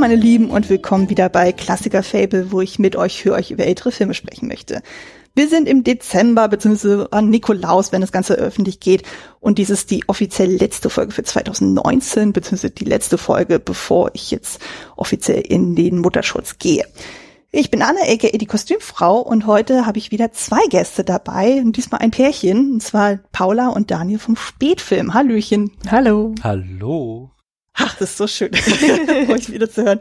Hallo meine Lieben und willkommen wieder bei Klassiker Fable, wo ich mit euch für euch über ältere Filme sprechen möchte. Wir sind im Dezember bzw. an Nikolaus, wenn das Ganze öffentlich geht. Und dies ist die offiziell letzte Folge für 2019 bzw. die letzte Folge, bevor ich jetzt offiziell in den Mutterschutz gehe. Ich bin Anne, aka die Kostümfrau und heute habe ich wieder zwei Gäste dabei und diesmal ein Pärchen, und zwar Paula und Daniel vom Spätfilm. Hallöchen. Hallo. Hallo. Ach, das ist so schön, euch wieder zu hören.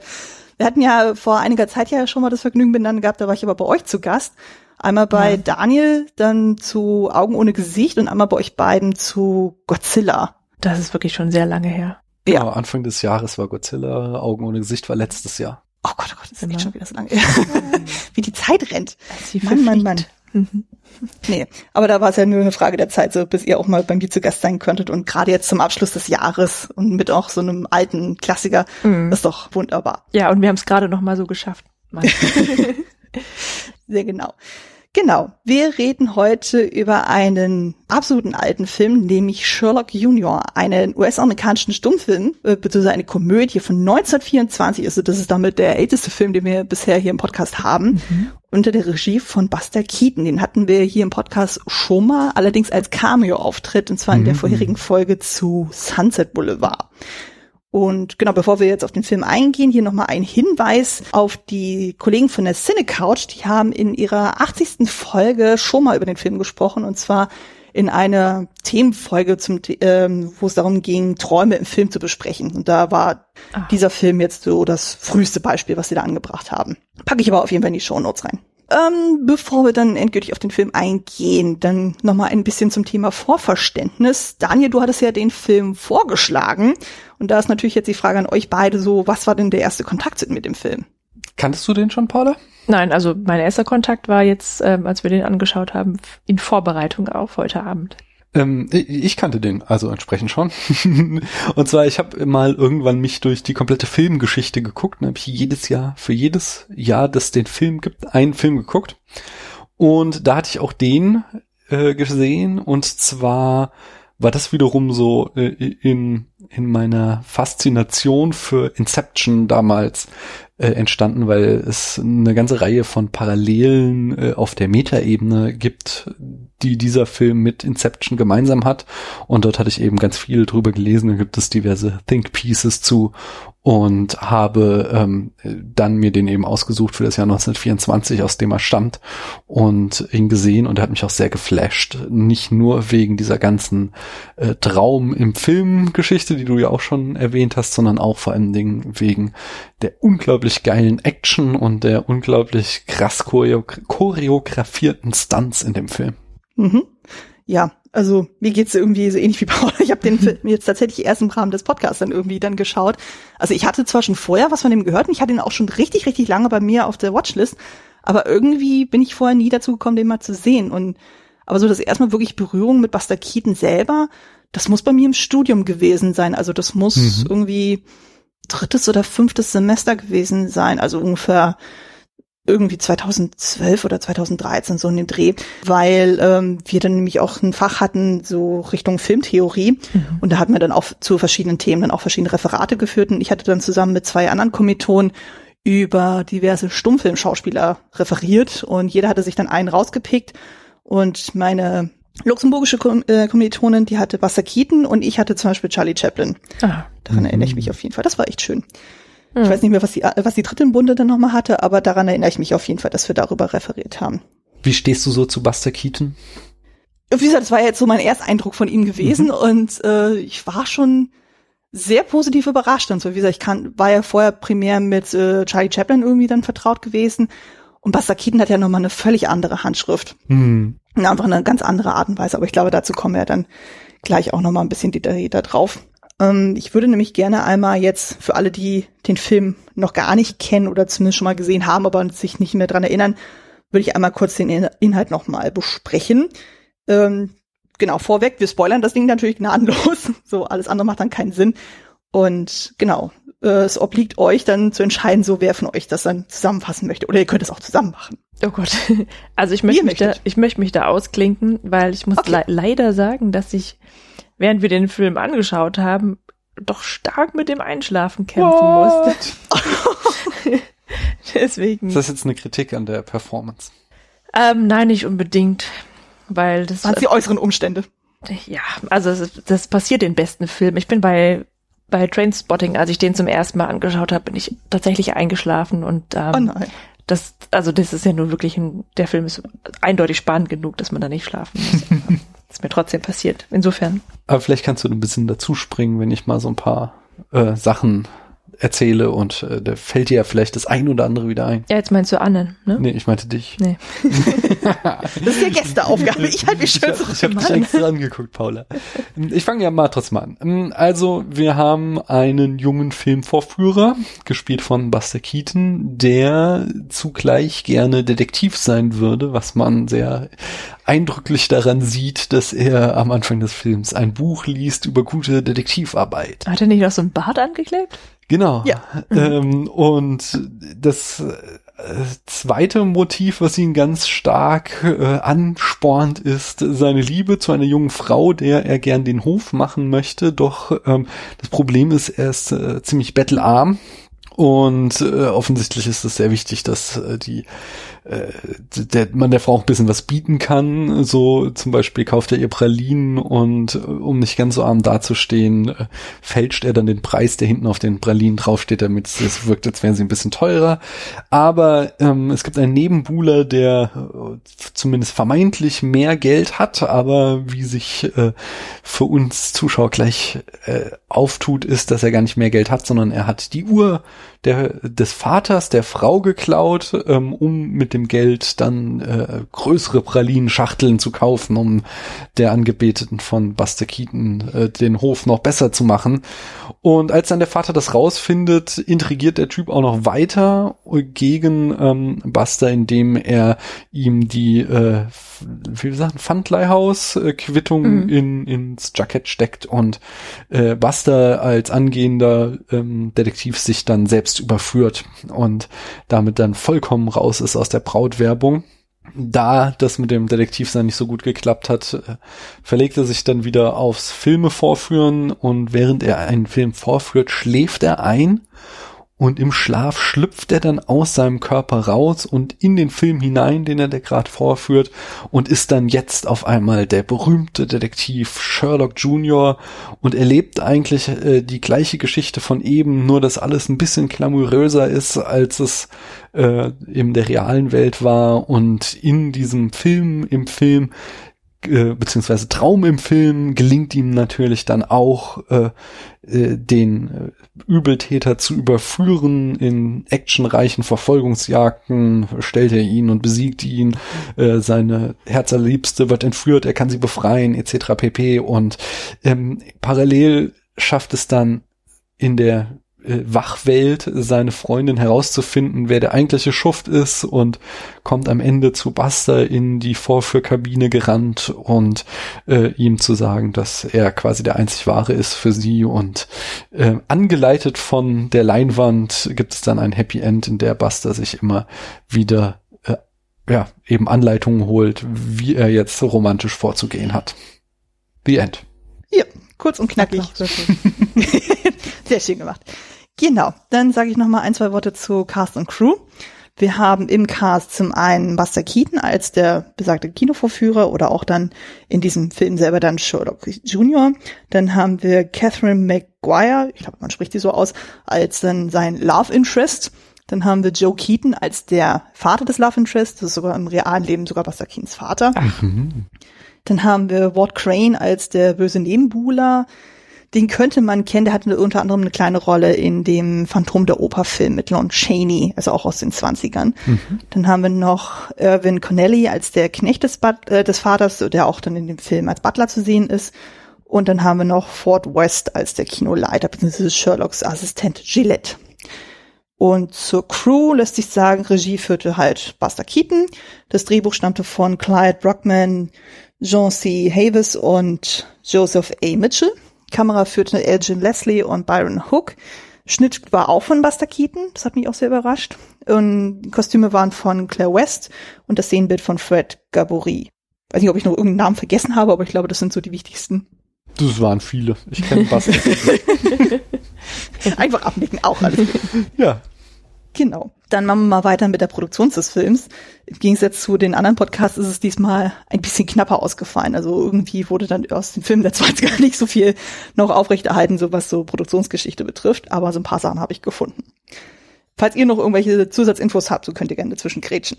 Wir hatten ja vor einiger Zeit ja schon mal das Vergnügen miteinander gehabt, da war ich aber bei euch zu Gast. Einmal bei ja. Daniel, dann zu Augen ohne Gesicht und einmal bei euch beiden zu Godzilla. Das ist wirklich schon sehr lange her. Ja, genau, Anfang des Jahres war Godzilla, Augen ohne Gesicht war letztes Jahr. Oh Gott, oh Gott, das ist echt schon wieder so lange her. Wie die Zeit rennt. Mann, Mann, Mann. Mhm. Nee, aber da war es ja nur eine Frage der Zeit, so bis ihr auch mal bei mir zu Gast sein könntet. Und gerade jetzt zum Abschluss des Jahres und mit auch so einem alten Klassiker, mhm. ist doch wunderbar. Ja, und wir haben es gerade noch mal so geschafft. Sehr genau. Genau, wir reden heute über einen absoluten alten Film, nämlich Sherlock Junior, einen US-amerikanischen Stummfilm, äh, beziehungsweise eine Komödie von 1924. Also das ist damit der älteste Film, den wir bisher hier im Podcast haben, mhm. unter der Regie von Buster Keaton. Den hatten wir hier im Podcast schon mal, allerdings als Cameo-Auftritt, und zwar in der mhm. vorherigen Folge zu Sunset Boulevard. Und genau, bevor wir jetzt auf den Film eingehen, hier nochmal ein Hinweis auf die Kollegen von der Cine Couch. Die haben in ihrer 80. Folge schon mal über den Film gesprochen und zwar in einer Themenfolge, zum, ähm, wo es darum ging, Träume im Film zu besprechen. Und da war Ach. dieser Film jetzt so das früheste Beispiel, was sie da angebracht haben. Packe ich aber auf jeden Fall in die Show Notes rein. Ähm, bevor wir dann endgültig auf den Film eingehen, dann nochmal ein bisschen zum Thema Vorverständnis. Daniel, du hattest ja den Film vorgeschlagen. Und da ist natürlich jetzt die Frage an euch beide so, was war denn der erste Kontakt mit dem Film? Kanntest du den schon, Paula? Nein, also mein erster Kontakt war jetzt, ähm, als wir den angeschaut haben, in Vorbereitung auf heute Abend. Ähm, ich kannte den also entsprechend schon. und zwar, ich habe mal irgendwann mich durch die komplette Filmgeschichte geguckt. Dann habe ich jedes Jahr, für jedes Jahr, das den Film gibt, einen Film geguckt. Und da hatte ich auch den äh, gesehen. Und zwar war das wiederum so äh, in, in meiner Faszination für Inception damals äh, entstanden, weil es eine ganze Reihe von Parallelen äh, auf der Metaebene gibt, die dieser Film mit Inception gemeinsam hat. Und dort hatte ich eben ganz viel drüber gelesen. Da gibt es diverse Think Pieces zu und habe ähm, dann mir den eben ausgesucht für das Jahr 1924, aus dem er stammt und ihn gesehen und er hat mich auch sehr geflasht. Nicht nur wegen dieser ganzen äh, Traum im Film-Geschichte, die du ja auch schon erwähnt hast, sondern auch vor allen Dingen wegen der unglaublich geilen Action und der unglaublich krass choreografierten Stunts in dem Film. Mhm. Ja, also mir geht's irgendwie so ähnlich wie Paul. Ich habe den Film jetzt tatsächlich erst im Rahmen des Podcasts dann irgendwie dann geschaut. Also ich hatte zwar schon vorher was von dem gehört und ich hatte ihn auch schon richtig, richtig lange bei mir auf der Watchlist, aber irgendwie bin ich vorher nie dazu gekommen, den mal zu sehen. Und aber so das erstmal wirklich Berührung mit Buster Keaton selber, das muss bei mir im Studium gewesen sein. Also das muss mhm. irgendwie drittes oder fünftes Semester gewesen sein. Also ungefähr irgendwie 2012 oder 2013 so in dem Dreh, weil ähm, wir dann nämlich auch ein Fach hatten so Richtung Filmtheorie mhm. und da hatten wir dann auch zu verschiedenen Themen dann auch verschiedene Referate geführt und ich hatte dann zusammen mit zwei anderen Kommilitonen über diverse Stummfilmschauspieler referiert und jeder hatte sich dann einen rausgepickt und meine luxemburgische äh, Kommilitonin, die hatte Buster Keaton und ich hatte zum Beispiel Charlie Chaplin. Ah. Daran mhm. erinnere ich mich auf jeden Fall. Das war echt schön. Mhm. Ich weiß nicht mehr, was die, was die dritte im Bunde dann nochmal hatte, aber daran erinnere ich mich auf jeden Fall, dass wir darüber referiert haben. Wie stehst du so zu Buster Keaton? Wie gesagt, das war ja jetzt so mein Ersteindruck von ihm gewesen mhm. und äh, ich war schon sehr positiv überrascht. Und so, wie gesagt, ich kann, war ja vorher primär mit äh, Charlie Chaplin irgendwie dann vertraut gewesen. Und Buster Keaton hat ja nochmal eine völlig andere Handschrift. Mhm. Einfach eine ganz andere Art und Weise. Aber ich glaube, dazu kommen wir dann gleich auch nochmal ein bisschen detaillierter drauf. Ähm, ich würde nämlich gerne einmal jetzt für alle, die den Film noch gar nicht kennen oder zumindest schon mal gesehen haben, aber sich nicht mehr dran erinnern, würde ich einmal kurz den Inhalt nochmal besprechen. Ähm, genau, vorweg, wir spoilern das Ding natürlich gnadenlos. So, alles andere macht dann keinen Sinn. Und genau, äh, es obliegt euch dann zu entscheiden, so wer von euch das dann zusammenfassen möchte. Oder ihr könnt es auch zusammen machen. Oh Gott. Also ich möchte, mich da, ich möchte mich da ausklinken, weil ich muss okay. le leider sagen, dass ich während wir den Film angeschaut haben, doch stark mit dem Einschlafen kämpfen musste. Deswegen. Ist das jetzt eine Kritik an der Performance? Ähm, nein, nicht unbedingt, weil das. Waren die äußeren Umstände? Ja, also das, das passiert in besten Filmen. Ich bin bei bei Trainspotting, als ich den zum ersten Mal angeschaut habe, bin ich tatsächlich eingeschlafen und ähm, Oh nein. das, also das ist ja nur wirklich ein, der Film ist eindeutig spannend genug, dass man da nicht schlafen muss. Aber ist mir trotzdem passiert. Insofern. Aber vielleicht kannst du ein bisschen dazu springen, wenn ich mal so ein paar äh, Sachen erzähle und äh, da fällt dir ja vielleicht das ein oder andere wieder ein. Ja, jetzt meinst du Anne, ne? Nee, ich meinte dich. Nee. Das ist ja Gästeaufgabe. Ich halte mich schön Ich, zurück. ich habe dich extra angeguckt, Paula. Ich fange ja mal trotzdem an. Also, wir haben einen jungen Filmvorführer, gespielt von Buster Keaton, der zugleich gerne Detektiv sein würde, was man sehr eindrücklich daran sieht, dass er am Anfang des Films ein Buch liest über gute Detektivarbeit. Hat er nicht noch so ein Bart angeklebt? Genau. Ja. Ähm, und das äh, zweite Motiv, was ihn ganz stark äh, anspornt, ist seine Liebe zu einer jungen Frau, der er gern den Hof machen möchte. Doch ähm, das Problem ist, er ist äh, ziemlich bettelarm. Und äh, offensichtlich ist es sehr wichtig, dass äh, die der, man der Frau auch ein bisschen was bieten kann. So zum Beispiel kauft er ihr Pralinen und äh, um nicht ganz so arm dazustehen, äh, fälscht er dann den Preis, der hinten auf den Pralinen draufsteht, damit es wirkt, als wären sie ein bisschen teurer. Aber ähm, es gibt einen Nebenbuhler, der äh, zumindest vermeintlich mehr Geld hat, aber wie sich äh, für uns Zuschauer gleich äh, auftut, ist, dass er gar nicht mehr Geld hat, sondern er hat die Uhr der, des Vaters der Frau geklaut, ähm, um mit dem Geld dann äh, größere Pralinenschachteln zu kaufen, um der Angebeteten von Buster Keaton äh, den Hof noch besser zu machen. Und als dann der Vater das rausfindet, intrigiert der Typ auch noch weiter gegen ähm, Buster, indem er ihm die, äh, wie gesagt, Pfandleihhaus-Quittung Mhm. in, ins Jackett steckt und äh, Buster als angehender ähm, Detektiv sich dann selbst überführt und damit dann vollkommen raus ist aus der Brautwerbung. Da das mit dem Detektivsein nicht so gut geklappt hat, äh, verlegt er sich dann wieder aufs Filme vorführen und während er einen Film vorführt, schläft er ein und im Schlaf schlüpft er dann aus seinem Körper raus und in den Film hinein, den er gerade vorführt und ist dann jetzt auf einmal der berühmte Detektiv Sherlock Jr. und erlebt eigentlich äh, die gleiche Geschichte von eben, nur dass alles ein bisschen glamouröser ist, als es äh, in der realen Welt war und in diesem Film, im Film äh, beziehungsweise Traum im Film gelingt ihm natürlich dann auch äh, äh, den äh, Übeltäter zu überführen in actionreichen Verfolgungsjagden stellt er ihn und besiegt ihn. Äh, seine Herzerliebste wird entführt er kann sie befreien etc pp. Und ähm, parallel schafft es dann in der Wachwelt seine Freundin herauszufinden, wer der eigentliche Schuft ist und kommt am Ende zu Buster in die Vorführkabine gerannt und äh, ihm zu sagen, dass er quasi der einzig wahre ist für sie und äh, angeleitet von der Leinwand gibt es dann ein Happy End, in der Buster sich immer wieder äh, ja, eben Anleitungen holt, wie er jetzt romantisch vorzugehen hat. The End. Ja, kurz und knackig. Sehr schön gemacht. Genau, dann sage ich noch mal ein, zwei Worte zu Cast und Crew. Wir haben im Cast zum einen Buster Keaton als der besagte Kinovorführer oder auch dann in diesem Film selber dann Sherlock Jr. Dann haben wir Catherine McGuire, ich glaube, man spricht die so aus, als dann sein Love Interest. Dann haben wir Joe Keaton als der Vater des Love Interest, das ist sogar im realen Leben sogar Buster Keatons Vater. Dann haben wir Ward Crane als der böse Nebenbuhler. Den könnte man kennen, der hatte unter anderem eine kleine Rolle in dem Phantom der Oper-Film mit Lon Chaney, also auch aus den 20ern. Dann haben wir noch Irvin Connelly als der Knecht des, But äh, des Vaters, der auch dann in dem Film als Butler zu sehen ist. Und dann haben wir noch Ford West als der Kinoleiter, beziehungsweise Sherlocks Assistent Gillette. Und zur Crew lässt sich sagen, Regie führte halt Buster Keaton. Das Drehbuch stammte von Clyde Brockman, Jean C. Havis und Joseph A. Mitchell. Kamera führte Elgin Leslie und Byron Hook. Schnitt war auch von Buster Keaton, das hat mich auch sehr überrascht. Und die Kostüme waren von Claire West und das Szenenbild von Fred Gabory. Weiß nicht, ob ich noch irgendeinen Namen vergessen habe, aber ich glaube, das sind so die wichtigsten. Das waren viele. Ich kenne Basti. Einfach abnicken, auch alles. ja. Genau. Dann machen wir mal weiter mit der Produktion des Films. Im Gegensatz zu den anderen Podcasts ist es diesmal ein bisschen knapper ausgefallen. Also irgendwie wurde dann aus dem Film der 20er nicht so viel noch aufrechterhalten, so was so Produktionsgeschichte betrifft. Aber so ein paar Sachen habe ich gefunden. Falls ihr noch irgendwelche Zusatzinfos habt, so könnt ihr gerne dazwischen grätschen.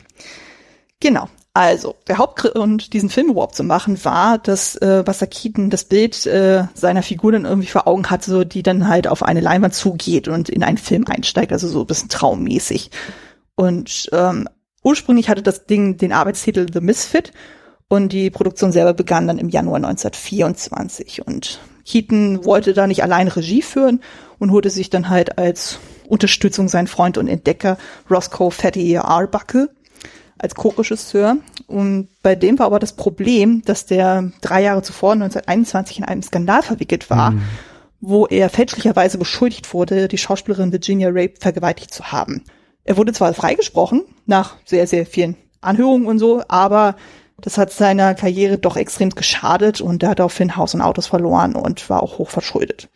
Genau. Also, der Hauptgrund, diesen Film überhaupt zu machen, war, dass äh, Keaton das Bild äh, seiner Figur dann irgendwie vor Augen hatte, so, die dann halt auf eine Leinwand zugeht und in einen Film einsteigt, also so ein bisschen traummäßig. Und ähm, ursprünglich hatte das Ding den Arbeitstitel The Misfit und die Produktion selber begann dann im Januar 1924. Und Keaton wollte da nicht allein Regie führen und holte sich dann halt als Unterstützung seinen Freund und Entdecker Roscoe Fatty Arbuckle als Co-Regisseur. Und bei dem war aber das Problem, dass der drei Jahre zuvor, 1921, in einem Skandal verwickelt war, mhm. wo er fälschlicherweise beschuldigt wurde, die Schauspielerin Virginia Rape vergewaltigt zu haben. Er wurde zwar freigesprochen, nach sehr, sehr vielen Anhörungen und so, aber das hat seiner Karriere doch extrem geschadet und er hat daraufhin Haus und Autos verloren und war auch hoch verschuldet.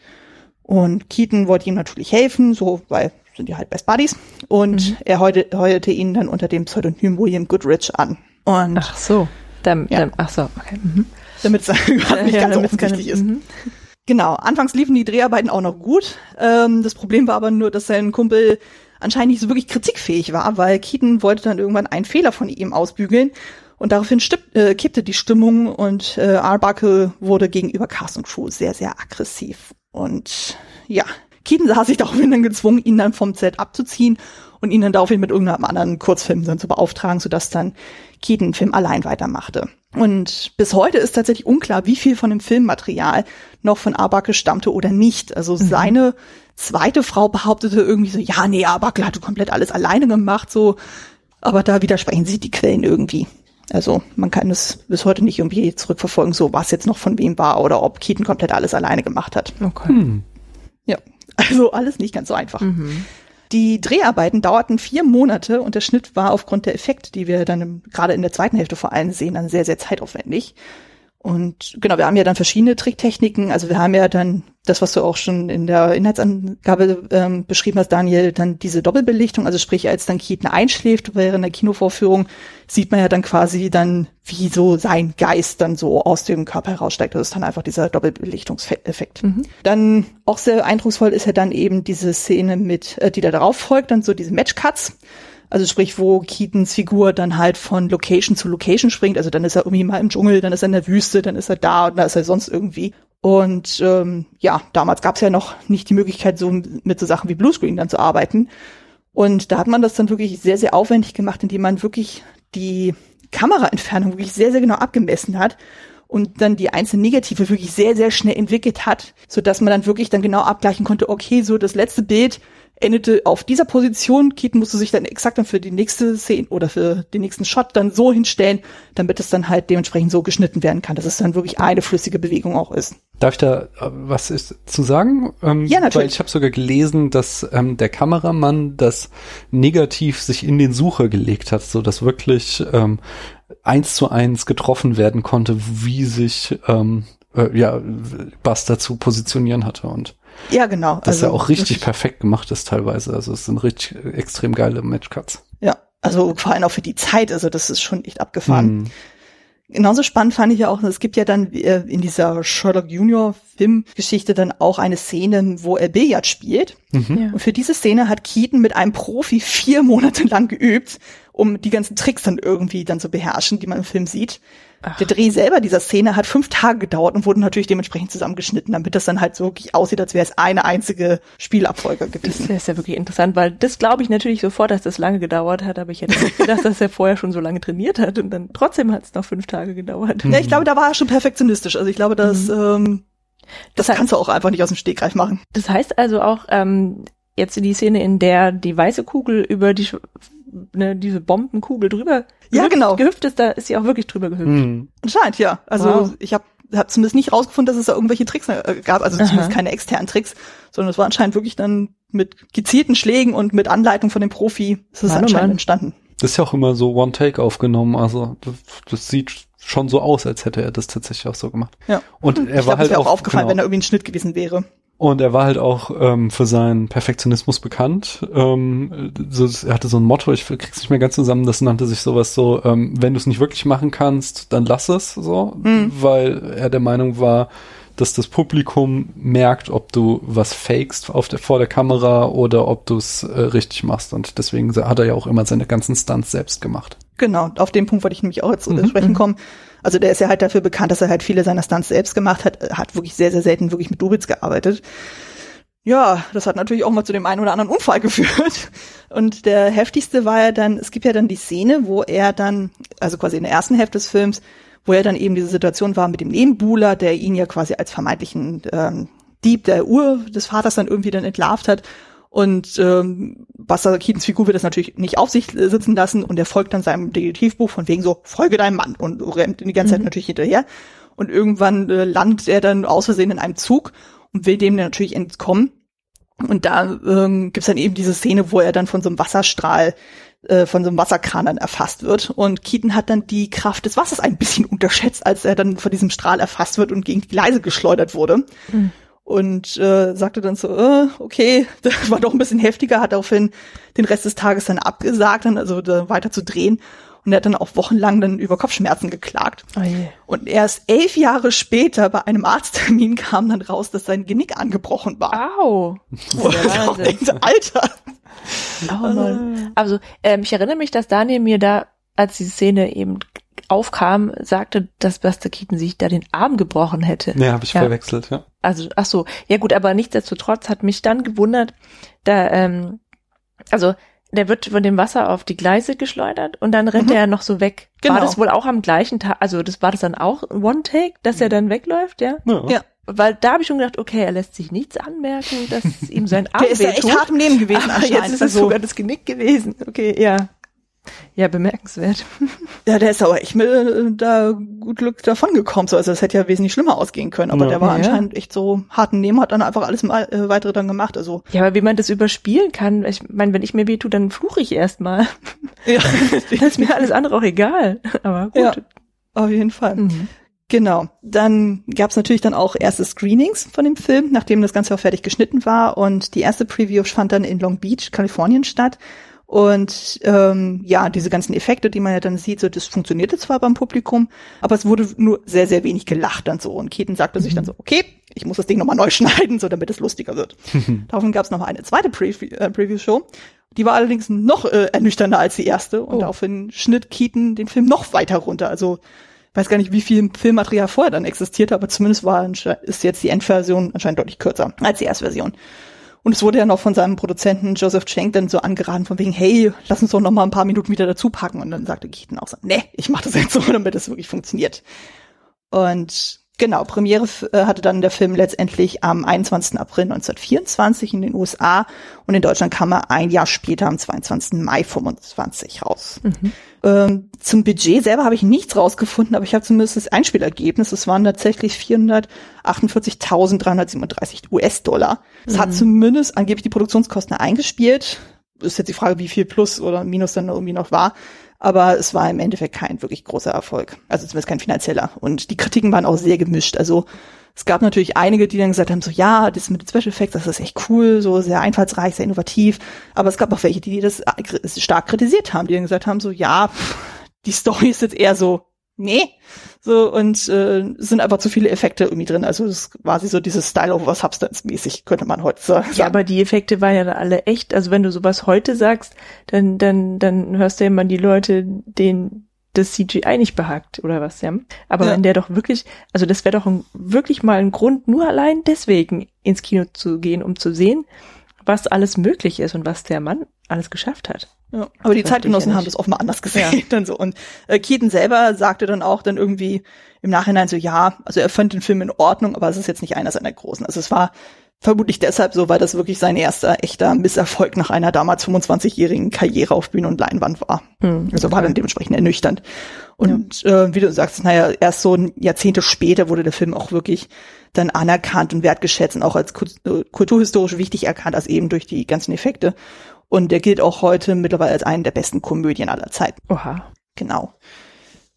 Und Keaton wollte ihm natürlich helfen, so, weil sind die halt Best Buddies. Und mhm. er heulte, heuerte ihn dann unter dem Pseudonym William Goodrich an. Und ach so, dann, ja. ach so, okay. Mhm. Damit es nicht ja, ganz offensichtlich ist. Mhm. Genau, anfangs liefen die Dreharbeiten auch noch gut. Ähm, das Problem war aber nur, dass sein Kumpel anscheinend nicht so wirklich kritikfähig war, weil Keaton wollte dann irgendwann einen Fehler von ihm ausbügeln und daraufhin stipp, äh, kippte die Stimmung und äh, Arbuckle wurde gegenüber Cast und Crew sehr, sehr aggressiv. Und ja, Keaton sah sich daraufhin dann gezwungen, ihn dann vom Set abzuziehen und ihn dann daraufhin mit irgendeinem anderen Kurzfilm dann zu beauftragen, sodass dann Keaton den Film allein weitermachte. Und bis heute ist tatsächlich unklar, wie viel von dem Filmmaterial noch von Arbacke stammte oder nicht. Also mhm. seine zweite Frau behauptete irgendwie so, ja, nee, Arbacke hatte komplett alles alleine gemacht, so. Aber da widersprechen sich die Quellen irgendwie. Also man kann es bis heute nicht irgendwie zurückverfolgen, so was jetzt noch von wem war oder ob Keaton komplett alles alleine gemacht hat. Okay. Hm. Ja, also alles nicht ganz so einfach. Mhm. Die Dreharbeiten dauerten vier Monate und der Schnitt war aufgrund der Effekte, die wir dann gerade in der zweiten Hälfte vor allem sehen, dann sehr, sehr zeitaufwendig. Und genau, wir haben ja dann verschiedene Tricktechniken. Also wir haben ja dann das, was du auch schon in der Inhaltsangabe ähm, beschrieben hast, Daniel, dann diese Doppelbelichtung. Also sprich, als dann Keaton einschläft während der Kinovorführung, sieht man ja dann quasi dann, wie so sein Geist dann so aus dem Körper heraussteigt. Das ist dann einfach dieser Doppelbelichtungseffekt. Mhm. Dann auch sehr eindrucksvoll ist ja dann eben diese Szene mit, äh, die da darauf folgt, dann so diese Matchcuts. Also sprich, wo Keatons Figur dann halt von Location zu Location springt. Also dann ist er irgendwie mal im Dschungel, dann ist er in der Wüste, dann ist er da und dann ist er sonst irgendwie. Und ähm, ja, damals gab es ja noch nicht die Möglichkeit, so mit so Sachen wie Bluescreen dann zu arbeiten. Und da hat man das dann wirklich sehr, sehr aufwendig gemacht, indem man wirklich die Kameraentfernung wirklich sehr, sehr genau abgemessen hat und dann die einzelnen Negative wirklich sehr, sehr schnell entwickelt hat, so dass man dann wirklich dann genau abgleichen konnte, okay, so das letzte Bild endete auf dieser Position. Keaton musste sich dann exakt dann für die nächste Szene oder für den nächsten Shot dann so hinstellen, damit es dann halt dementsprechend so geschnitten werden kann, dass es dann wirklich eine flüssige Bewegung auch ist. Darf ich da äh, was ist, zu sagen? Ähm, ja, natürlich. Weil ich habe sogar gelesen, dass ähm, der Kameramann das negativ sich in den Sucher gelegt hat, so dass wirklich ähm, eins zu eins getroffen werden konnte, wie sich ähm, äh, ja Buster zu positionieren hatte und ja, genau. Das also, ja auch richtig perfekt gemacht ist teilweise. Also es sind richtig extrem geile Matchcuts. Ja, also vor allem auch für die Zeit. Also das ist schon echt abgefahren. Mhm. Genauso spannend fand ich ja auch, es gibt ja dann äh, in dieser Sherlock Junior Filmgeschichte dann auch eine Szene, wo er Billard spielt. Mhm. Ja. Und für diese Szene hat Keaton mit einem Profi vier Monate lang geübt, um die ganzen Tricks dann irgendwie dann zu beherrschen, die man im Film sieht. Ach. Der Dreh selber dieser Szene hat fünf Tage gedauert und wurde natürlich dementsprechend zusammengeschnitten, damit das dann halt so wirklich aussieht, als wäre es eine einzige Spielabfolge gewesen. Das ist ja wirklich interessant, weil das glaube ich natürlich sofort, dass das lange gedauert hat, aber ich hätte nicht gedacht, dass er vorher schon so lange trainiert hat und dann trotzdem hat es noch fünf Tage gedauert. Ja, ich glaube, da war er schon perfektionistisch. Also ich glaube, dass mhm. ähm, das, das heißt, kannst du auch einfach nicht aus dem Stegreif machen. Das heißt also auch, ähm, jetzt in die Szene, in der die weiße Kugel über die ne, diese Bombenkugel drüber ja, gehüpft, genau. gehüpft ist, da ist sie auch wirklich drüber gehüpft. Mhm. Anscheinend, ja. Also wow. ich habe hab zumindest nicht rausgefunden, dass es da irgendwelche Tricks äh, gab, also Aha. zumindest keine externen Tricks, sondern es war anscheinend wirklich dann mit gezielten Schlägen und mit Anleitung von dem Profi ist es anscheinend Mann. entstanden. Das ist ja auch immer so One-Take aufgenommen, also das, das sieht schon so aus, als hätte er das tatsächlich auch so gemacht. Ja. Und er ich war glaub, halt es wäre auch, auch aufgefallen, genau. wenn da irgendwie ein Schnitt gewesen wäre. Und er war halt auch ähm, für seinen Perfektionismus bekannt. Ähm, so, er hatte so ein Motto, ich krieg's nicht mehr ganz zusammen, das nannte sich sowas so, ähm, wenn du es nicht wirklich machen kannst, dann lass es so, Mhm. weil er der Meinung war, dass das Publikum merkt, ob du was fakest auf der, vor der Kamera oder ob du es äh, richtig machst. Und deswegen hat er ja auch immer seine ganzen Stunts selbst gemacht. Genau, auf den Punkt wollte ich nämlich auch jetzt Mhm. sprechen kommen. Also der ist ja halt dafür bekannt, dass er halt viele seiner Stunts selbst gemacht hat, hat wirklich sehr, sehr selten wirklich mit Dubitz gearbeitet. Ja, das hat natürlich auch mal zu dem einen oder anderen Unfall geführt. Und der heftigste war ja dann, es gibt ja dann die Szene, wo er dann, also quasi in der ersten Hälfte des Films, wo er dann eben diese Situation war mit dem Nebenbuhler, der ihn ja quasi als vermeintlichen ähm, Dieb der Uhr des Vaters dann irgendwie dann entlarvt hat. Und ähm, Buster Keatons Figur wird das natürlich nicht auf sich äh, sitzen lassen und er folgt dann seinem Detektivbuch von wegen so, folge deinem Mann und rennt die ganze Zeit natürlich hinterher. Und irgendwann äh, landet er dann aus Versehen in einem Zug und will dem dann natürlich entkommen. Und da ähm, gibt's dann eben diese Szene, wo er dann von so einem Wasserstrahl, äh, von so einem Wasserkran dann erfasst wird. Und Keaton hat dann die Kraft des Wassers ein bisschen unterschätzt, als er dann von diesem Strahl erfasst wird und gegen die Gleise geschleudert wurde. Mhm. Und äh, sagte dann so, äh, okay, das war doch ein bisschen heftiger, hat daraufhin den Rest des Tages dann abgesagt, dann also da weiter zu drehen. Und er hat dann auch wochenlang dann über Kopfschmerzen geklagt. Oh. Und erst elf Jahre später bei einem Arzttermin kam dann raus, dass sein Genick angebrochen war. Au. Wo Das ist sich der auch denkt, Alter. Oh Mann. Also, ähm, ich erinnere mich, dass Daniel mir da, als die Szene eben aufkam, sagte, dass Buster Keaton sich da den Arm gebrochen hätte. Nee, habe ich Ja. verwechselt, ja. Also, ach so, ja gut, aber nichtsdestotrotz hat mich dann gewundert, da, ähm, also, der wird von dem Wasser auf die Gleise geschleudert und dann rennt Mhm. er noch so weg. Genau. War das wohl auch am gleichen Tag, also das war das dann auch One Take, dass er dann wegläuft, ja? Ja. Ja. Weil da habe ich schon gedacht, okay, er lässt sich nichts anmerken, dass ihm sein Arm Der ist ja echt hart im Leben gewesen Aber anscheinend. jetzt ist es also, sogar das Genick gewesen. Okay, ja. Ja, bemerkenswert. ja, der ist aber echt mit, äh, da gut Glück davon gekommen. So, also es hätte ja wesentlich schlimmer ausgehen können. Aber Ja. der war Ja. anscheinend echt so hart im Leben, hat dann einfach alles mal, äh, weitere dann gemacht. Also Ja, aber wie man das überspielen kann, ich meine, wenn ich mir weh tue, dann fluche ich erstmal. ja, Dann ist mir alles andere auch egal. Aber gut. Ja. auf jeden Fall. Mhm. Genau. Dann gab es natürlich dann auch erste Screenings von dem Film, nachdem das Ganze auch fertig geschnitten war. Und die erste Preview fand dann in Long Beach, Kalifornien statt. Und ähm, ja, diese ganzen Effekte, die man ja dann sieht, so das funktionierte zwar beim Publikum, aber es wurde nur sehr, sehr wenig gelacht dann so. Und Keaton sagte sich dann so, okay, ich muss das Ding nochmal neu schneiden, so damit es lustiger wird. Daraufhin gab es noch eine zweite Preview, äh, Preview-Show. Die war allerdings noch äh, ernüchternder als die erste. Und Oh. daraufhin schnitt Keaton den Film noch weiter runter. Also weiß gar nicht, wie viel Filmmaterial vorher dann existierte, aber zumindest war ist jetzt die Endversion anscheinend deutlich kürzer als die Erstversion. Und es wurde ja noch von seinem Produzenten Joseph Schenk dann so angeraten von wegen, hey, lass uns doch noch mal ein paar Minuten wieder dazu packen. Und dann sagte Keaton auch so, nee, ich mach das jetzt so, damit es wirklich funktioniert. Und genau, Premiere äh, hatte dann der Film letztendlich am 21. April 1924 in den USA und in Deutschland kam er ein Jahr später am 22. Mai 25 raus. Ähm, zum Budget selber habe ich nichts rausgefunden, aber ich habe zumindest das Einspielergebnis. Es waren tatsächlich 448.337 US-Dollar. Es hat zumindest angeblich die Produktionskosten eingespielt. Ist jetzt die Frage, wie viel Plus oder Minus dann irgendwie noch war. Aber es war im Endeffekt kein wirklich großer Erfolg. Also zumindest kein finanzieller. Und die Kritiken waren auch sehr gemischt. Also es gab natürlich einige, die dann gesagt haben, so ja, das mit den Special Effects, das ist echt cool, so sehr einfallsreich, sehr innovativ. Aber es gab auch welche, die das stark kritisiert haben, die dann gesagt haben, so ja, die Story ist jetzt eher so, nee, so und äh, es sind einfach zu viele Effekte irgendwie drin. Also es ist quasi so dieses Style over Substance mäßig, könnte man heute sagen. Ja, aber die Effekte waren ja alle echt. Also wenn du sowas heute sagst, dann, dann, dann hörst du ja immer die Leute, denen das CGI nicht behagt oder was, ja. Aber Ja. wenn der doch wirklich, also das wäre doch ein, wirklich mal ein Grund, nur allein deswegen ins Kino zu gehen, um zu sehen, was alles möglich ist und was der Mann alles geschafft hat. Ja, aber die Das Zeitgenossen ja haben das offenbar anders gesehen. Dann so. Und äh, Keaton selber sagte dann auch dann irgendwie im Nachhinein so, ja, also er fand den Film in Ordnung, aber es ist jetzt nicht einer seiner großen. Also es war vermutlich deshalb so, weil das wirklich sein erster echter Misserfolg nach einer damals 25-jährigen Karriere auf Bühne und Leinwand war. Hm, Also war dann dementsprechend ernüchternd. Und äh, wie du sagst, naja, erst so ein Jahrzehnte später wurde der Film auch wirklich dann anerkannt und wertgeschätzt und auch als äh, kulturhistorisch wichtig erkannt, als eben durch die ganzen Effekte. Und der gilt auch heute mittlerweile als eine der besten Komödien aller Zeiten. Oha. Genau.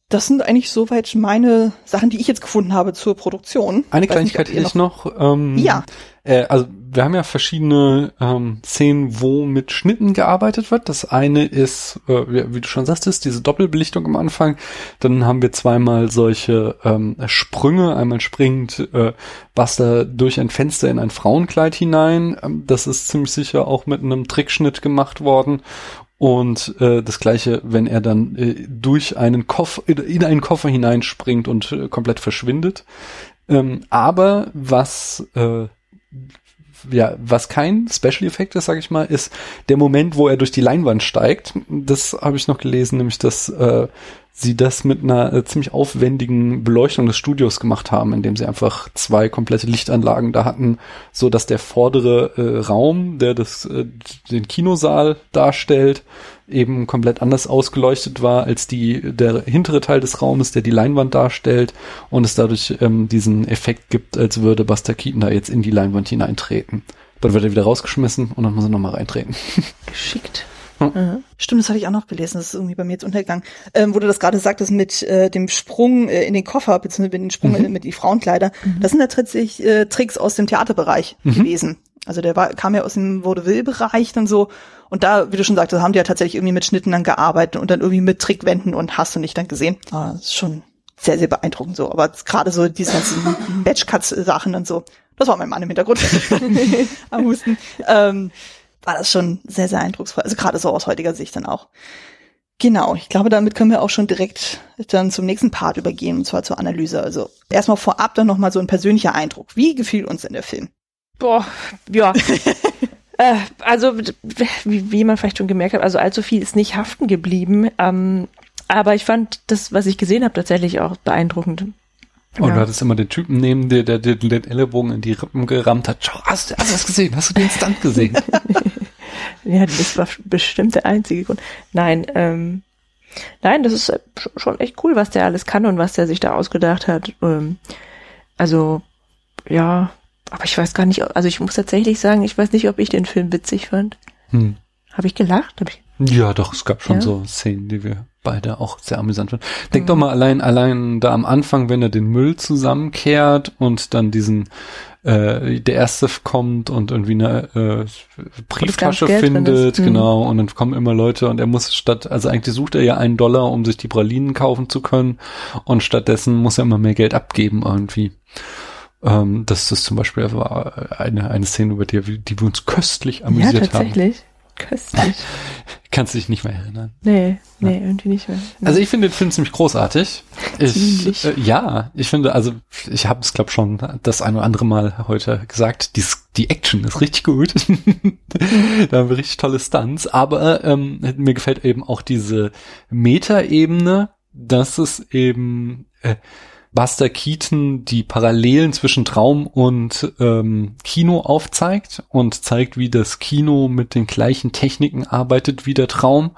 Das sind eigentlich soweit meine Sachen, die ich jetzt gefunden habe zur Produktion. Eine Kleinigkeit hätte ich noch. Ähm, ja. Äh, also wir haben ja verschiedene ähm, Szenen, wo mit Schnitten gearbeitet wird. Das eine ist, äh, wie, wie, du schon sagtest, diese Doppelbelichtung am Anfang. Dann haben wir zweimal solche ähm, Sprünge. Einmal springt äh, Buster durch ein Fenster in ein Frauenkleid hinein. Ähm, das ist ziemlich sicher auch mit einem Trickschnitt gemacht worden. Und äh, das gleiche, wenn er dann äh, durch einen Koffer, in einen Koffer hineinspringt und äh, komplett verschwindet. Ähm, aber was äh, ja, was kein Special Effekt ist, sag ich mal, ist der Moment, wo er durch die Leinwand steigt. Das habe ich noch gelesen, nämlich dass äh, sie das mit einer äh, ziemlich aufwendigen Beleuchtung des Studios gemacht haben, indem sie einfach zwei komplette Lichtanlagen da hatten, so dass der vordere äh, Raum, der das äh, den Kinosaal darstellt, eben komplett anders ausgeleuchtet war als die der hintere Teil des Raumes, der die Leinwand darstellt und es dadurch ähm, diesen Effekt gibt, als würde Buster Keaton da jetzt in die Leinwand hineintreten. Dann wird er wieder rausgeschmissen und dann muss er nochmal reintreten. Geschickt. Mhm. Stimmt, das hatte ich auch noch gelesen. Das ist irgendwie bei mir jetzt untergegangen. Ähm, wo du das gerade sagtest mit äh, dem Sprung äh, in den Koffer, beziehungsweise mit dem Sprung mhm. in, mit die Frauenkleider. Mhm. Das sind ja tatsächlich äh, Tricks aus dem Theaterbereich mhm. gewesen. Also der war, kam ja aus dem Vaudeville-Bereich dann so. Und da, wie du schon sagtest, haben die ja tatsächlich irgendwie mit Schnitten dann gearbeitet und dann irgendwie mit Trickwänden und hast du nicht dann gesehen. Ah, das ist schon sehr, sehr beeindruckend so. Aber gerade so diese ganzen Batchcuts-Sachen und so. Das war mein Mann im Hintergrund am Husten. Ähm, war das schon sehr, sehr eindrucksvoll. Also gerade so aus heutiger Sicht dann auch. Genau, ich glaube, damit können wir auch schon direkt dann zum nächsten Part übergehen, und zwar zur Analyse. Also erstmal vorab dann nochmal so ein persönlicher Eindruck. Wie gefiel uns denn der Film? Boah, ja. äh, also, wie, wie man vielleicht schon gemerkt hat, also allzu viel ist nicht haften geblieben. Ähm, aber ich fand das, was ich gesehen habe, tatsächlich auch beeindruckend. Und ja. du hattest immer den Typen neben dir, der dir den Ellenbogen in die Rippen gerammt hat. Schau, hast, hast du das gesehen? Hast du den Stunt gesehen? ja, das war bestimmt der einzige Grund. Nein, ähm, nein, das ist schon echt cool, was der alles kann und was der sich da ausgedacht hat. Ähm, also, ja, aber ich weiß gar nicht, also ich muss tatsächlich sagen, ich weiß nicht, ob ich den Film witzig fand. Hm. Habe ich gelacht? Hab ich ja, doch, es gab schon ja. so Szenen, die wir beide auch sehr amüsant fanden. Denk mhm. doch mal allein, allein da am Anfang, wenn er den Müll zusammenkehrt und dann diesen, äh, der erste kommt und irgendwie eine äh, Brieftasche findet, mhm. genau, und dann kommen immer Leute und er muss statt, also eigentlich sucht er ja einen Dollar, um sich die Pralinen kaufen zu können und stattdessen muss er immer mehr Geld abgeben irgendwie. Ähm, das ist zum Beispiel war eine, eine Szene, über die, die wir uns köstlich amüsiert haben. Ja, tatsächlich. Haben. Köstlich. Kannst du dich nicht mehr erinnern? Nee, nee, ja. irgendwie nicht mehr. Nee. Also ich finde den Film ziemlich großartig. Ich, äh, ja, ich finde, also ich habe es glaube schon das ein oder andere Mal heute gesagt, die, die Action ist richtig gut. da haben wir richtig tolle Stunts, aber ähm, mir gefällt eben auch diese Metaebene, dass es eben äh, Buster Keaton die Parallelen zwischen Traum und ähm, Kino aufzeigt und zeigt, wie das Kino mit den gleichen Techniken arbeitet wie der Traum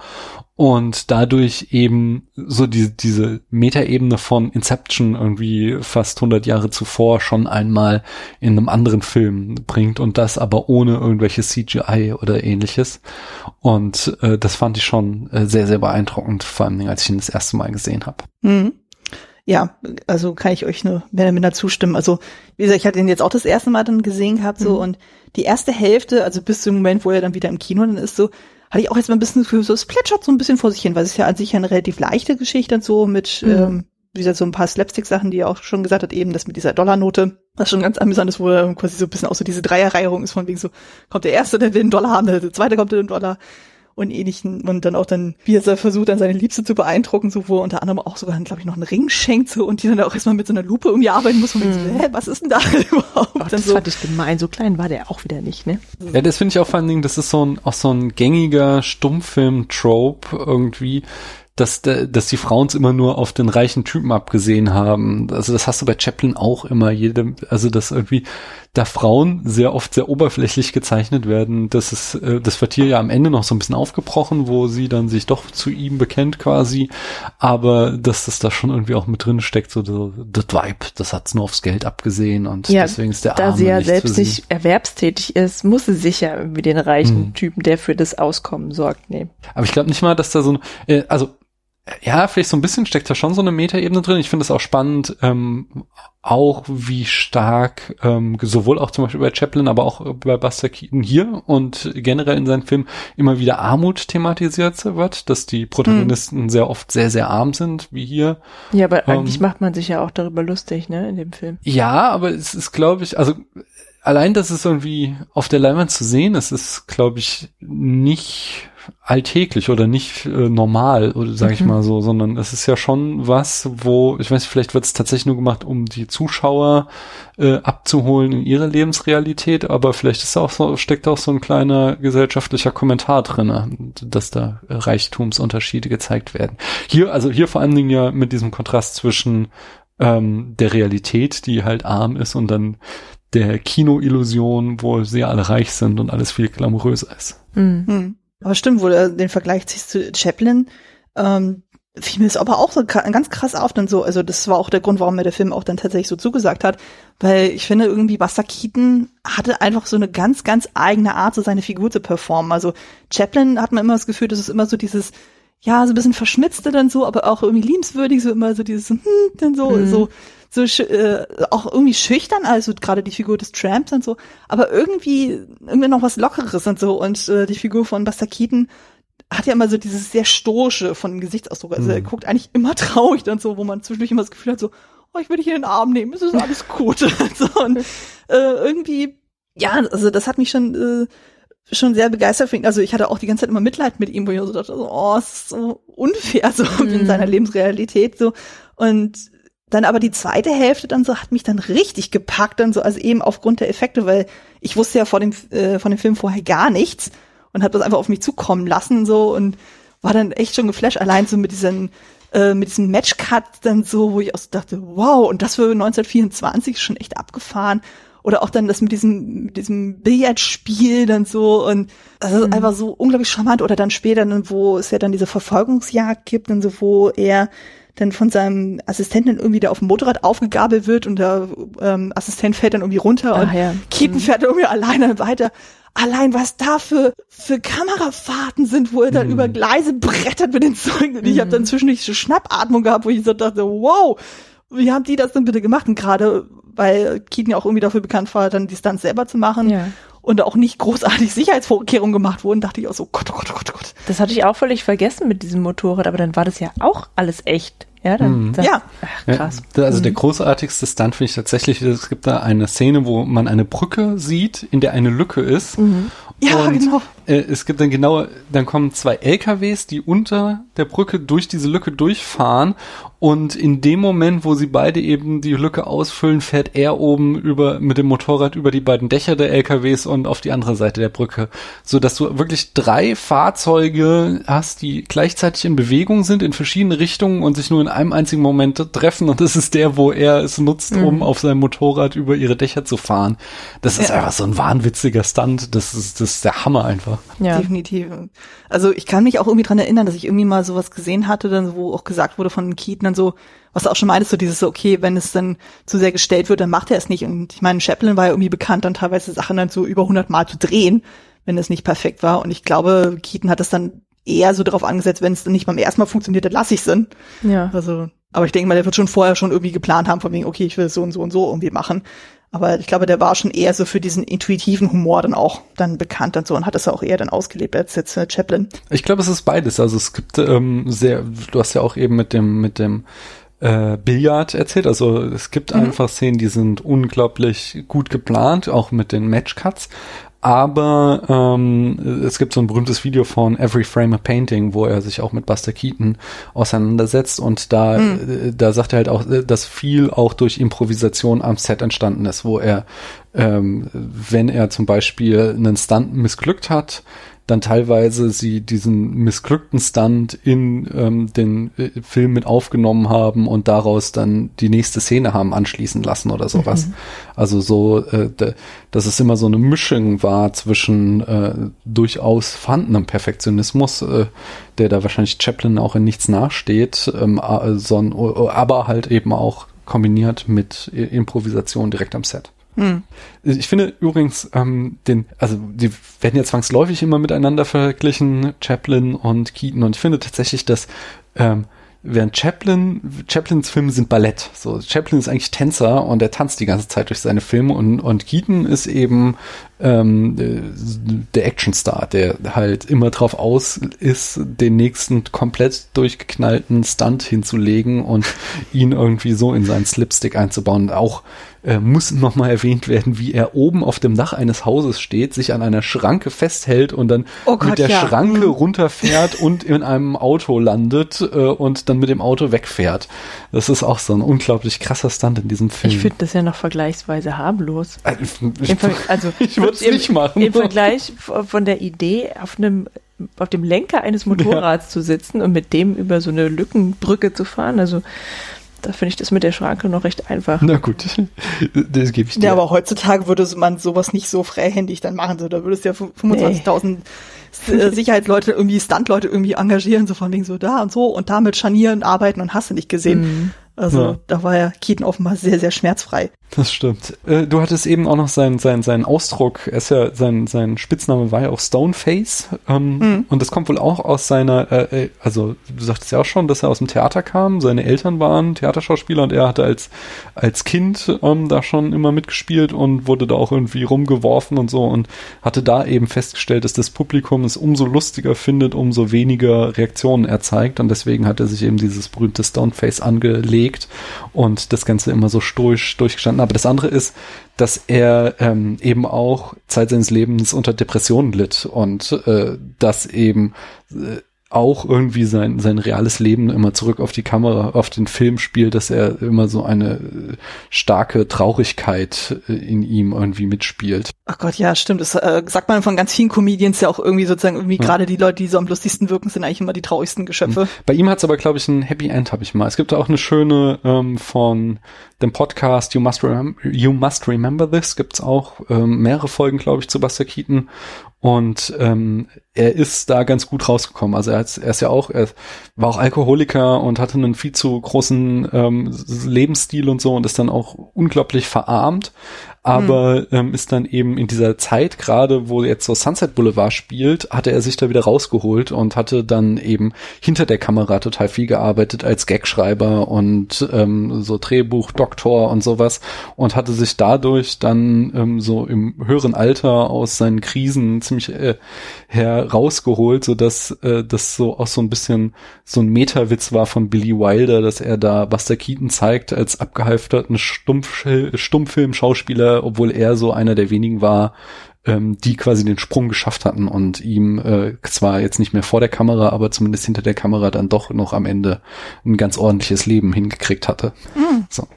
und dadurch eben so die, diese Metaebene von Inception irgendwie fast 100 Jahre zuvor schon einmal in einem anderen Film bringt und das aber ohne irgendwelche CGI oder ähnliches. Und äh, das fand ich schon äh, sehr, sehr beeindruckend, vor allem als ich ihn das erste Mal gesehen habe. Mhm ja, also kann ich euch nur mehr oder minder zustimmen. Also, wie gesagt, ich hatte ihn jetzt auch das erste Mal dann gesehen gehabt, so, mhm. und die erste Hälfte, also bis zum Moment, wo er dann wieder im Kino dann ist, so, hatte ich auch jetzt mal ein bisschen für so, es plätschert so ein bisschen vor sich hin, weil es ist ja an sich eine relativ leichte Geschichte und so mit, mhm. ähm, wie gesagt, so ein paar Slapstick-Sachen, die er auch schon gesagt hat, eben das mit dieser Dollarnote, was schon ganz amüsant ist, wo er quasi so ein bisschen auch so diese Dreierreihung ist, von wegen so, kommt der Erste, der will einen Dollar haben, der Zweite kommt der den Dollar und ähnlichen und dann auch dann, wie er versucht, dann seine Liebste zu beeindrucken, so wo er unter anderem auch sogar, glaube ich, noch einen Ring schenkt so und die dann auch erstmal mit so einer Lupe irgendwie arbeiten muss und mm. so, hä, was ist denn da überhaupt? Oh, das so. fand ich gemein, so klein war der auch wieder nicht, ne? Ja, das finde ich auch vor allen Dingen, das ist so ein, auch so ein gängiger Stummfilm-Trope irgendwie, dass, dass die Frauen es immer nur auf den reichen Typen abgesehen haben. Also das hast du bei Chaplin auch immer. Jede, also dass irgendwie da Frauen sehr oft sehr oberflächlich gezeichnet werden. Das ist äh, das wird hier ja am Ende noch so ein bisschen aufgebrochen, wo sie dann sich doch zu ihm bekennt quasi. Aber dass das da schon irgendwie auch mit drin steckt, so das Vibe, das hat's nur aufs Geld abgesehen und ja, deswegen ist der Da sie ja selbst nicht erwerbstätig ist, muss sie sich ja irgendwie den reichen hm. Typen, der für das Auskommen sorgt, nehmen. Aber ich glaube nicht mal, dass da so ein, äh, also ja, vielleicht so ein bisschen steckt da schon so eine Metaebene drin. Ich finde es auch spannend, ähm, auch wie stark ähm, sowohl auch zum Beispiel bei Chaplin, aber auch bei Buster Keaton hier und generell in seinen Filmen immer wieder Armut thematisiert wird, dass die Protagonisten hm. sehr oft sehr, sehr arm sind, wie hier. Ja, aber ähm, eigentlich macht man sich ja auch darüber lustig, ne, in dem Film. Ja, aber es ist, glaube ich, also allein, dass es irgendwie auf der Leinwand zu sehen ist, ist, glaube ich, nicht alltäglich oder nicht äh, normal, oder sage ich mhm. mal so, sondern es ist ja schon was, wo, ich weiß, vielleicht wird es tatsächlich nur gemacht, um die Zuschauer äh, abzuholen in ihre Lebensrealität, aber vielleicht ist auch so, steckt auch so ein kleiner gesellschaftlicher Kommentar drin, dass da Reichtumsunterschiede gezeigt werden. Hier, also hier vor allen Dingen ja mit diesem Kontrast zwischen ähm, der Realität, die halt arm ist, und dann der Kinoillusion, wo sie alle reich sind und alles viel glamouröser ist. Mhm. Aber stimmt, wo du den Vergleich ziehst zu Chaplin, ähm, fiel mir das aber auch so ganz krass auf dann so. Also das war auch der Grund, warum mir der Film auch dann tatsächlich so zugesagt hat, weil ich finde irgendwie Buster Keaton hatte einfach so eine ganz, ganz eigene Art, so seine Figur zu performen. Also Chaplin hat man immer das Gefühl, das ist immer so dieses, ja, so ein bisschen verschmitzte dann so, aber auch irgendwie liebenswürdig, so immer so dieses, hm, dann so, mhm. so so äh, auch irgendwie schüchtern, also gerade die Figur des Tramps und so, aber irgendwie irgendwie noch was Lockeres und so und äh, die Figur von Buster Keaton hat ja immer so dieses sehr stoische von dem Gesichtsausdruck, also mhm. er guckt eigentlich immer traurig und so, wo man zwischendurch immer das Gefühl hat so, oh, ich will dich in den Arm nehmen, es ist alles gut so, und äh, irgendwie ja, also das hat mich schon äh, schon sehr begeistert für ihn. Also ich hatte auch die ganze Zeit immer Mitleid mit ihm, wo ich so dachte, so, oh, es ist so unfair so mm. in seiner Lebensrealität so. Und dann aber die zweite Hälfte dann so hat mich dann richtig gepackt, dann so, also eben aufgrund der Effekte, weil ich wusste ja vor dem, äh, von dem Film vorher gar nichts und habe das einfach auf mich zukommen lassen so und war dann echt schon geflasht, allein so mit diesen, äh, mit diesem Matchcut dann so, wo ich auch so dachte, wow, und das für 1924 schon echt abgefahren. Oder auch dann das mit diesem, mit diesem Billardspiel dann so und also mhm. einfach so unglaublich charmant. Oder dann später, dann, wo es ja dann diese Verfolgungsjagd gibt, dann so, wo er dann von seinem Assistenten irgendwie da auf dem Motorrad aufgegabelt wird und der ähm, Assistent fällt dann irgendwie runter Ach, und ja. Keaton mhm. fährt irgendwie alleine weiter. Allein was da für, für Kamerafahrten sind, wo er dann mhm. über Gleise brettert mit den Zeugen. Und ich mhm. habe dann zwischendurch so Schnappatmung gehabt, wo ich so dachte, wow, wie haben die das denn bitte gemacht? Und gerade, weil Keaton ja auch irgendwie dafür bekannt war, dann die Stunts selber zu machen. Ja und auch nicht großartig Sicherheitsvorkehrungen gemacht wurden, dachte ich auch so, Gott, oh Gott, oh Gott, oh Gott. Das hatte ich auch völlig vergessen mit diesem Motorrad, aber dann war das ja auch alles echt. Ja, dann, mhm. dann ja. Ach, krass. Ja, also mhm. der großartigste Stunt finde ich tatsächlich, es gibt da eine Szene, wo man eine Brücke sieht, in der eine Lücke ist. Mhm. Ja, und, genau. Äh, es gibt dann genau, dann kommen zwei LKWs, die unter der Brücke durch diese Lücke durchfahren und in dem Moment, wo sie beide eben die Lücke ausfüllen, fährt er oben über mit dem Motorrad über die beiden Dächer der LKWs und auf die andere Seite der Brücke, so dass du wirklich drei Fahrzeuge hast, die gleichzeitig in Bewegung sind in verschiedene Richtungen und sich nur in einem einzigen Moment treffen und das ist der, wo er es nutzt, mhm. um auf seinem Motorrad über ihre Dächer zu fahren. Das ist ja. einfach so ein wahnwitziger Stunt. Das ist, das ist der Hammer einfach. Ja. Definitiv. Also ich kann mich auch irgendwie dran erinnern, dass ich irgendwie mal sowas gesehen hatte, dann wo auch gesagt wurde von Keaton dann so, was du auch schon meintest, so dieses so, okay, wenn es dann zu sehr gestellt wird, dann macht er es nicht. Und ich meine, Chaplin war ja irgendwie bekannt, dann teilweise Sachen dann so über 100 Mal zu drehen, wenn es nicht perfekt war. Und ich glaube, Keaton hat das dann eher so darauf angesetzt, wenn es dann nicht beim ersten Mal funktioniert, dann lasse ich es Ja. Also, aber ich denke mal, der wird schon vorher schon irgendwie geplant haben, von wegen, okay, ich will es so und so und so irgendwie machen. Aber ich glaube, der war schon eher so für diesen intuitiven Humor dann auch dann bekannt und so und hat es auch eher dann ausgelebt als jetzt äh, Chaplin. Ich glaube, es ist beides. Also es gibt ähm, sehr, du hast ja auch eben mit dem, mit dem äh, Billard erzählt. Also es gibt mhm. einfach Szenen, die sind unglaublich gut geplant, auch mit den Matchcuts aber ähm, es gibt so ein berühmtes Video von Every Frame a Painting, wo er sich auch mit Buster Keaton auseinandersetzt und da, mhm. da sagt er halt auch, dass viel auch durch Improvisation am Set entstanden ist, wo er, ähm, wenn er zum Beispiel einen Stunt missglückt hat, dann teilweise sie diesen missglückten Stunt in ähm, den äh, Film mit aufgenommen haben und daraus dann die nächste Szene haben anschließen lassen oder sowas. Mhm. Also so, äh, dass es immer so eine Mischung war zwischen äh, durchaus vorhandenem Perfektionismus, äh, der da wahrscheinlich Chaplin auch in nichts nachsteht, ähm, so, aber halt eben auch kombiniert mit Improvisation direkt am Set. Hm. Ich finde übrigens, ähm, den, also die werden ja zwangsläufig immer miteinander verglichen, Chaplin und Keaton. Und ich finde tatsächlich, dass ähm, während Chaplin, Chaplins Filme sind Ballett. So, Chaplin ist eigentlich Tänzer und er tanzt die ganze Zeit durch seine Filme und, und Keaton ist eben ähm, der Actionstar, der halt immer drauf aus ist, den nächsten komplett durchgeknallten Stunt hinzulegen und ihn irgendwie so in seinen Slipstick einzubauen. Auch äh, muss nochmal erwähnt werden, wie er oben auf dem Dach eines Hauses steht, sich an einer Schranke festhält und dann oh Gott, mit der ja. Schranke mhm. runterfährt und in einem Auto landet äh, und dann mit dem Auto wegfährt. Das ist auch so ein unglaublich krasser Stunt in diesem Film. Ich finde das ja noch vergleichsweise harmlos. Also, ich, also, ich würde es nicht machen. Im Vergleich von der Idee, auf einem auf dem Lenker eines Motorrads ja. zu sitzen und mit dem über so eine Lückenbrücke zu fahren. Also da finde ich das mit der Schranke noch recht einfach. Na gut, das gebe ich dir. Ja, aber heutzutage würde man sowas nicht so freihändig dann machen. So, da würdest du ja 25.000 nee. Äh, Sicherheitsleute, irgendwie Stuntleute irgendwie engagieren, so von wegen so da und so und damit scharnieren, arbeiten und hast du nicht gesehen. Mhm. Also ja. da war ja Keaton offenbar sehr, sehr schmerzfrei. Das stimmt. Äh, du hattest eben auch noch seinen, seinen, seinen Ausdruck, er ist ja, sein, sein Spitzname war ja auch Stoneface. Ähm, mhm. Und das kommt wohl auch aus seiner, äh, äh, also du sagtest ja auch schon, dass er aus dem Theater kam. Seine Eltern waren Theaterschauspieler und er hatte als, als Kind ähm, da schon immer mitgespielt und wurde da auch irgendwie rumgeworfen und so und hatte da eben festgestellt, dass das Publikum es umso lustiger findet, umso weniger Reaktionen er zeigt. Und deswegen hat er sich eben dieses berühmte Stoneface angelegt gelegt und das Ganze immer so stoisch durchgestanden. Aber das andere ist, dass er ähm, eben auch Zeit seines Lebens unter Depressionen litt und äh, das eben äh, auch irgendwie sein, sein reales Leben immer zurück auf die Kamera, auf den Film spielt, dass er immer so eine äh, starke Traurigkeit äh, in ihm irgendwie mitspielt. Ach Gott, ja, stimmt. Das äh, sagt man von ganz vielen Comedians ja auch irgendwie sozusagen irgendwie ja. gerade die Leute, die so am lustigsten wirken, sind eigentlich immer die traurigsten Geschöpfe. Bei ihm hat es aber, glaube ich, ein Happy End, habe ich mal. Es gibt auch eine schöne ähm, von dem Podcast You Must, Remem you Must Remember This, gibt's auch ähm, mehrere Folgen, glaube ich, zu Buster Keaton. Und ähm, er ist da ganz gut rausgekommen. Also er, er ist ja auch, er war auch Alkoholiker und hatte einen viel zu großen ähm, Lebensstil und so und ist dann auch unglaublich verarmt aber mhm. ähm, ist dann eben in dieser Zeit, gerade wo jetzt so Sunset Boulevard spielt, hatte er sich da wieder rausgeholt und hatte dann eben hinter der Kamera total viel gearbeitet als Gagschreiber und ähm, so Drehbuchdoktor und sowas und hatte sich dadurch dann ähm, so im höheren Alter aus seinen Krisen ziemlich äh, herausgeholt, so dass äh, das so auch so ein bisschen so ein Meta-Witz war von Billy Wilder, dass er da Buster Keaton zeigt als abgehalfterten Stumpf Stummfilm-Schauspieler obwohl er so einer der wenigen war, ähm, die quasi den Sprung geschafft hatten und ihm äh, zwar jetzt nicht mehr vor der Kamera, aber zumindest hinter der Kamera dann doch noch am Ende ein ganz ordentliches Leben hingekriegt hatte. Mhm. So.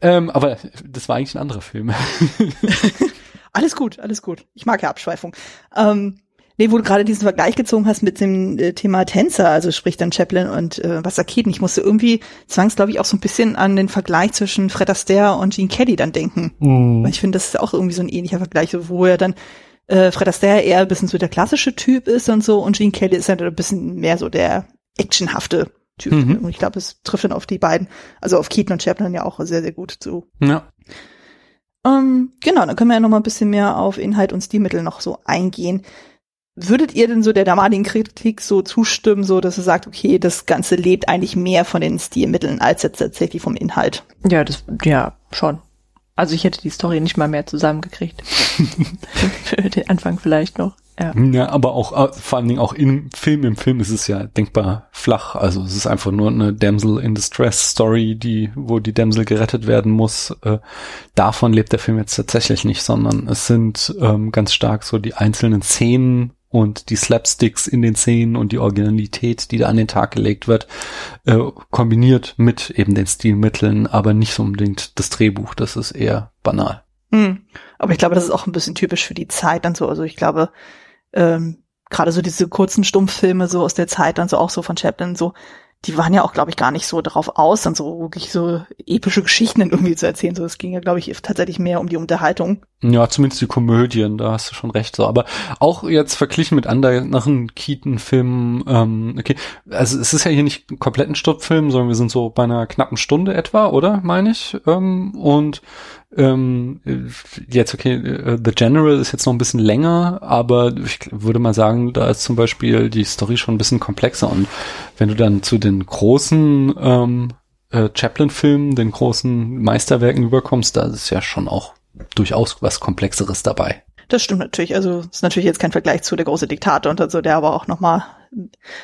Ähm, aber das war eigentlich ein anderer Film. alles gut, alles gut. Ich mag ja Abschweifung. Ähm, Nee, wo du gerade diesen Vergleich gezogen hast mit dem äh, Thema Tänzer, also sprich dann Chaplin und äh, Wasserketen. Ich musste irgendwie zwangsläufig auch so ein bisschen an den Vergleich zwischen Fred Astaire und Gene Kelly dann denken. Mm. Weil ich finde, das ist auch irgendwie so ein ähnlicher Vergleich, wo er dann äh, Fred Astaire eher ein bisschen so der klassische Typ ist und so und Gene Kelly ist halt ein bisschen mehr so der actionhafte Typ. Mhm. Und ich glaube, es trifft dann auf die beiden, also auf Keaton und Chaplin ja auch sehr, sehr gut zu. Ja. Ähm, genau, dann können wir ja noch mal ein bisschen mehr auf Inhalt und Stilmittel noch so eingehen. Würdet ihr denn so der damaligen Kritik so zustimmen, so dass ihr sagt, okay, das Ganze lebt eigentlich mehr von den Stilmitteln als jetzt tatsächlich vom Inhalt? Ja, das, ja, schon. Also ich hätte die Story nicht mal mehr zusammengekriegt. Für den Anfang vielleicht noch. Ja. ja, aber auch äh, vor allen Dingen auch im Film, im Film ist es ja denkbar flach. Also es ist einfach nur eine Damsel in Distress Story, die, wo die Damsel gerettet werden muss. Äh, davon lebt der Film jetzt tatsächlich nicht, sondern es sind ähm, ganz stark so die einzelnen Szenen und die Slapsticks in den Szenen und die Originalität, die da an den Tag gelegt wird, äh, kombiniert mit eben den Stilmitteln, aber nicht so unbedingt das Drehbuch. Das ist eher banal. Hm. Aber ich glaube, das ist auch ein bisschen typisch für die Zeit dann so. Also ich glaube, ähm, gerade so diese kurzen Stummfilme so aus der Zeit dann so auch so von Chaplin so, die waren ja auch, glaube ich, gar nicht so darauf aus, dann so wirklich so epische Geschichten irgendwie zu erzählen. So, es ging ja, glaube ich, tatsächlich mehr um die Unterhaltung. Ja, zumindest die Komödien, da hast du schon recht. So, aber auch jetzt verglichen mit anderen Keaton-Filmen, ähm, okay, also es ist ja hier nicht komplett ein Stoppfilm, sondern wir sind so bei einer knappen Stunde etwa, oder meine ich? Ähm, und ähm, jetzt okay, äh, The General ist jetzt noch ein bisschen länger, aber ich würde mal sagen, da ist zum Beispiel die Story schon ein bisschen komplexer und wenn du dann zu den großen ähm, äh, Chaplin-Filmen, den großen Meisterwerken überkommst, da ist ja schon auch durchaus was Komplexeres dabei. Das stimmt natürlich. Also ist natürlich jetzt kein Vergleich zu der große Diktator und so, der aber auch noch mal ein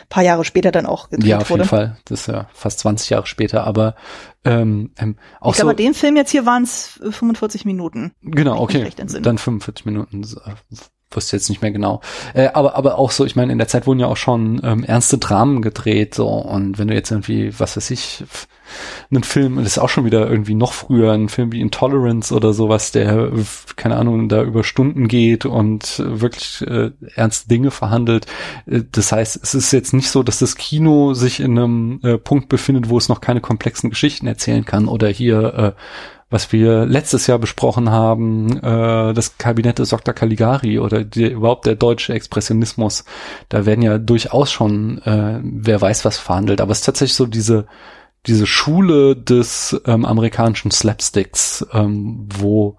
paar Jahre später dann auch gedreht wurde. Ja, auf wurde. jeden Fall. Das ist ja fast 20 Jahre später. Aber ähm, ähm, auch ich glaube, so, den Film jetzt hier waren es 45 Minuten. Genau, okay. Dann 45 Minuten wusste jetzt nicht mehr genau. Äh, aber, aber auch so, ich meine, in der Zeit wurden ja auch schon ähm, ernste Dramen gedreht, so, und wenn du jetzt irgendwie, was weiß ich, einen Film, das ist auch schon wieder irgendwie noch früher, ein Film wie Intolerance oder sowas, der, keine Ahnung, da über Stunden geht und wirklich äh, ernste Dinge verhandelt. Äh, das heißt, es ist jetzt nicht so, dass das Kino sich in einem äh, Punkt befindet, wo es noch keine komplexen Geschichten erzählen kann oder hier äh, was wir letztes Jahr besprochen haben, äh, das Kabinett des Dr. Caligari oder die, überhaupt der deutsche Expressionismus, da werden ja durchaus schon, äh, wer weiß was verhandelt, aber es ist tatsächlich so diese diese Schule des ähm, amerikanischen Slapsticks, ähm, wo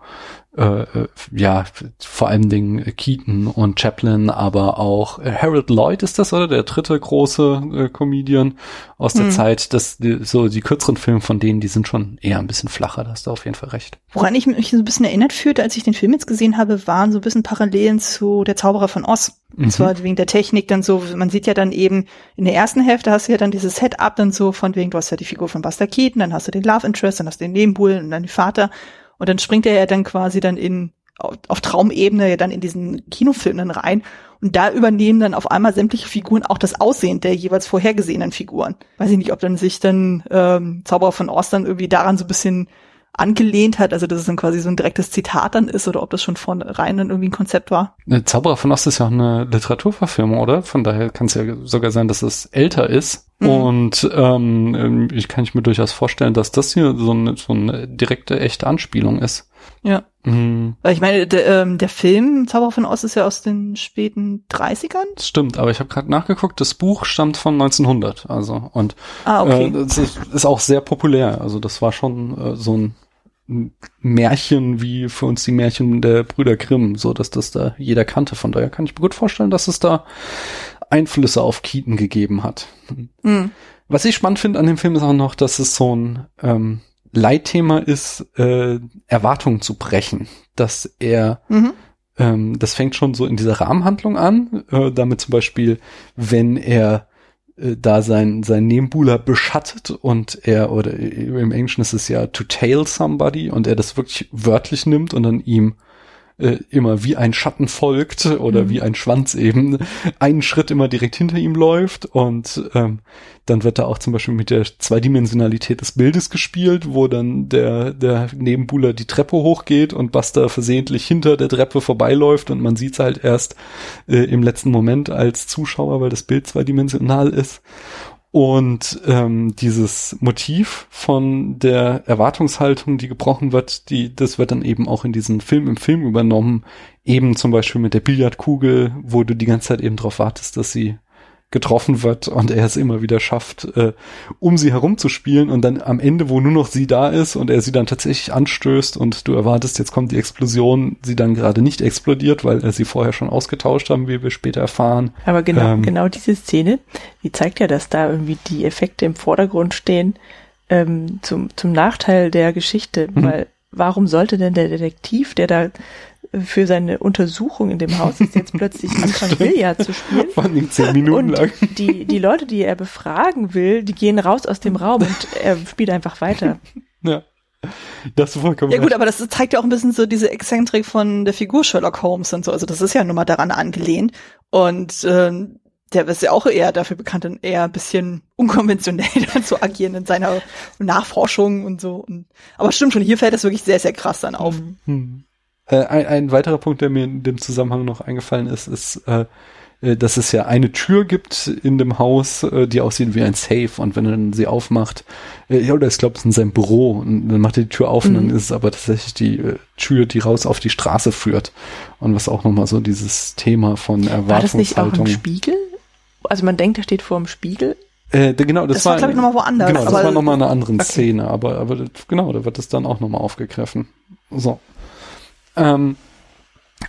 äh, äh, ja, vor allen Dingen Keaton und Chaplin, aber auch äh, Harold Lloyd ist das, oder? Der dritte große äh, Comedian aus der hm. Zeit. Das, die, so die kürzeren Filme von denen, die sind schon eher ein bisschen flacher, da hast du auf jeden Fall recht. Woran ich mich so ein bisschen erinnert fühlte, als ich den Film jetzt gesehen habe, waren so ein bisschen Parallelen zu Der Zauberer von Oz. Und mhm. zwar wegen der Technik dann so, man sieht ja dann eben in der ersten Hälfte hast du ja dann dieses Setup dann so von wegen, du hast ja die Figur von Buster Keaton, dann hast du den Love Interest, dann hast du den Nebenbuhlen und dann den Vater. Und dann springt er ja dann quasi dann in, auf, Traumebene ja dann in diesen Kinofilm dann rein. Und da übernehmen dann auf einmal sämtliche Figuren auch das Aussehen der jeweils vorhergesehenen Figuren. Weiß ich nicht, ob dann sich dann ähm, Zauberer von Oz dann irgendwie daran so ein bisschen angelehnt hat, also dass es dann quasi so ein direktes Zitat dann ist oder ob das schon von rein dann irgendwie ein Konzept war. Zauberer von Ost ist ja auch eine Literaturverfilmung, oder? Von daher kann es ja sogar sein, dass es älter ist. Mhm. Und ähm, ich kann ich mir durchaus vorstellen, dass das hier so eine, so eine direkte, echte Anspielung ist. Ja. Mhm. Weil ich meine, der, ähm, der Film Zauberer von Ost ist ja aus den späten 30ern. Das stimmt, aber ich habe gerade nachgeguckt, das Buch stammt von 1900, also und ah, okay. äh, das ist, ist auch sehr populär, also das war schon äh, so ein Märchen wie für uns die Märchen der Brüder Grimm, so dass das da jeder kannte. Von daher kann ich mir gut vorstellen, dass es da Einflüsse auf Keaton gegeben hat. Mhm. Was ich spannend finde an dem Film ist auch noch, dass es so ein ähm, Leitthema ist, äh, Erwartungen zu brechen. Dass er, mhm. ähm, das fängt schon so in dieser Rahmenhandlung an, äh, damit zum Beispiel, wenn er da sein, sein Nebenbuhler beschattet und er, oder im Englischen ist es ja to tail somebody und er das wirklich wörtlich nimmt und dann ihm äh, immer wie ein Schatten folgt oder mhm. wie ein Schwanz eben einen Schritt immer direkt hinter ihm läuft und ähm, dann wird da auch zum Beispiel mit der Zweidimensionalität des Bildes gespielt, wo dann der, der Nebenbuhler die Treppe hochgeht und Buster versehentlich hinter der Treppe vorbeiläuft und man sieht's halt erst äh, im letzten Moment als Zuschauer, weil das Bild zweidimensional ist. Und ähm, dieses Motiv von der Erwartungshaltung, die gebrochen wird, die, das wird dann eben auch in diesen Film im Film übernommen. Eben zum Beispiel mit der Billardkugel, wo du die ganze Zeit eben drauf wartest, dass sie getroffen wird und er es immer wieder schafft, äh, um sie herumzuspielen und dann am Ende, wo nur noch sie da ist und er sie dann tatsächlich anstößt und du erwartest, jetzt kommt die Explosion, sie dann gerade nicht explodiert, weil er sie vorher schon ausgetauscht haben, wie wir später erfahren. Aber genau, ähm, genau diese Szene, die zeigt ja, dass da irgendwie die Effekte im Vordergrund stehen, ähm, zum, zum Nachteil der Geschichte, mhm. weil warum sollte denn der Detektiv, der da für seine Untersuchung in dem Haus ist jetzt plötzlich anfangen Billard zu spielen. Vor allem zehn Minuten und lang. Die, die Leute, die er befragen will, die gehen raus aus dem Raum und er spielt einfach weiter. Ja. Das ist vollkommen Ja gut, recht. aber das zeigt ja auch ein bisschen so diese Exzentrik von der Figur Sherlock Holmes und so. Also das ist ja nun mal daran angelehnt. Und äh, der ist ja auch eher dafür bekannt, eher ein bisschen unkonventionell zu agieren in seiner Nachforschung und so. Und, aber stimmt schon, hier fällt das wirklich sehr, sehr krass dann auf. Mhm. Äh, ein, ein weiterer Punkt, der mir in dem Zusammenhang noch eingefallen ist, ist, äh, äh, dass es ja eine Tür gibt in dem Haus, äh, die aussieht wie ein Safe und wenn er dann sie aufmacht, ja, oder ich glaube, es ist in seinem Büro und dann macht er die Tür auf mhm. und dann ist es aber tatsächlich die Tür, die raus auf die Straße führt und was auch nochmal so dieses Thema von Erwartungshaltung. War das nicht auch im Spiegel? Also man denkt, er steht vor dem Spiegel äh, genau, das, das war, war glaube ich, nochmal woanders. Genau, das war nochmal eine andere okay. Szene, aber, aber genau, da wird das dann auch nochmal aufgegriffen. So. Ähm,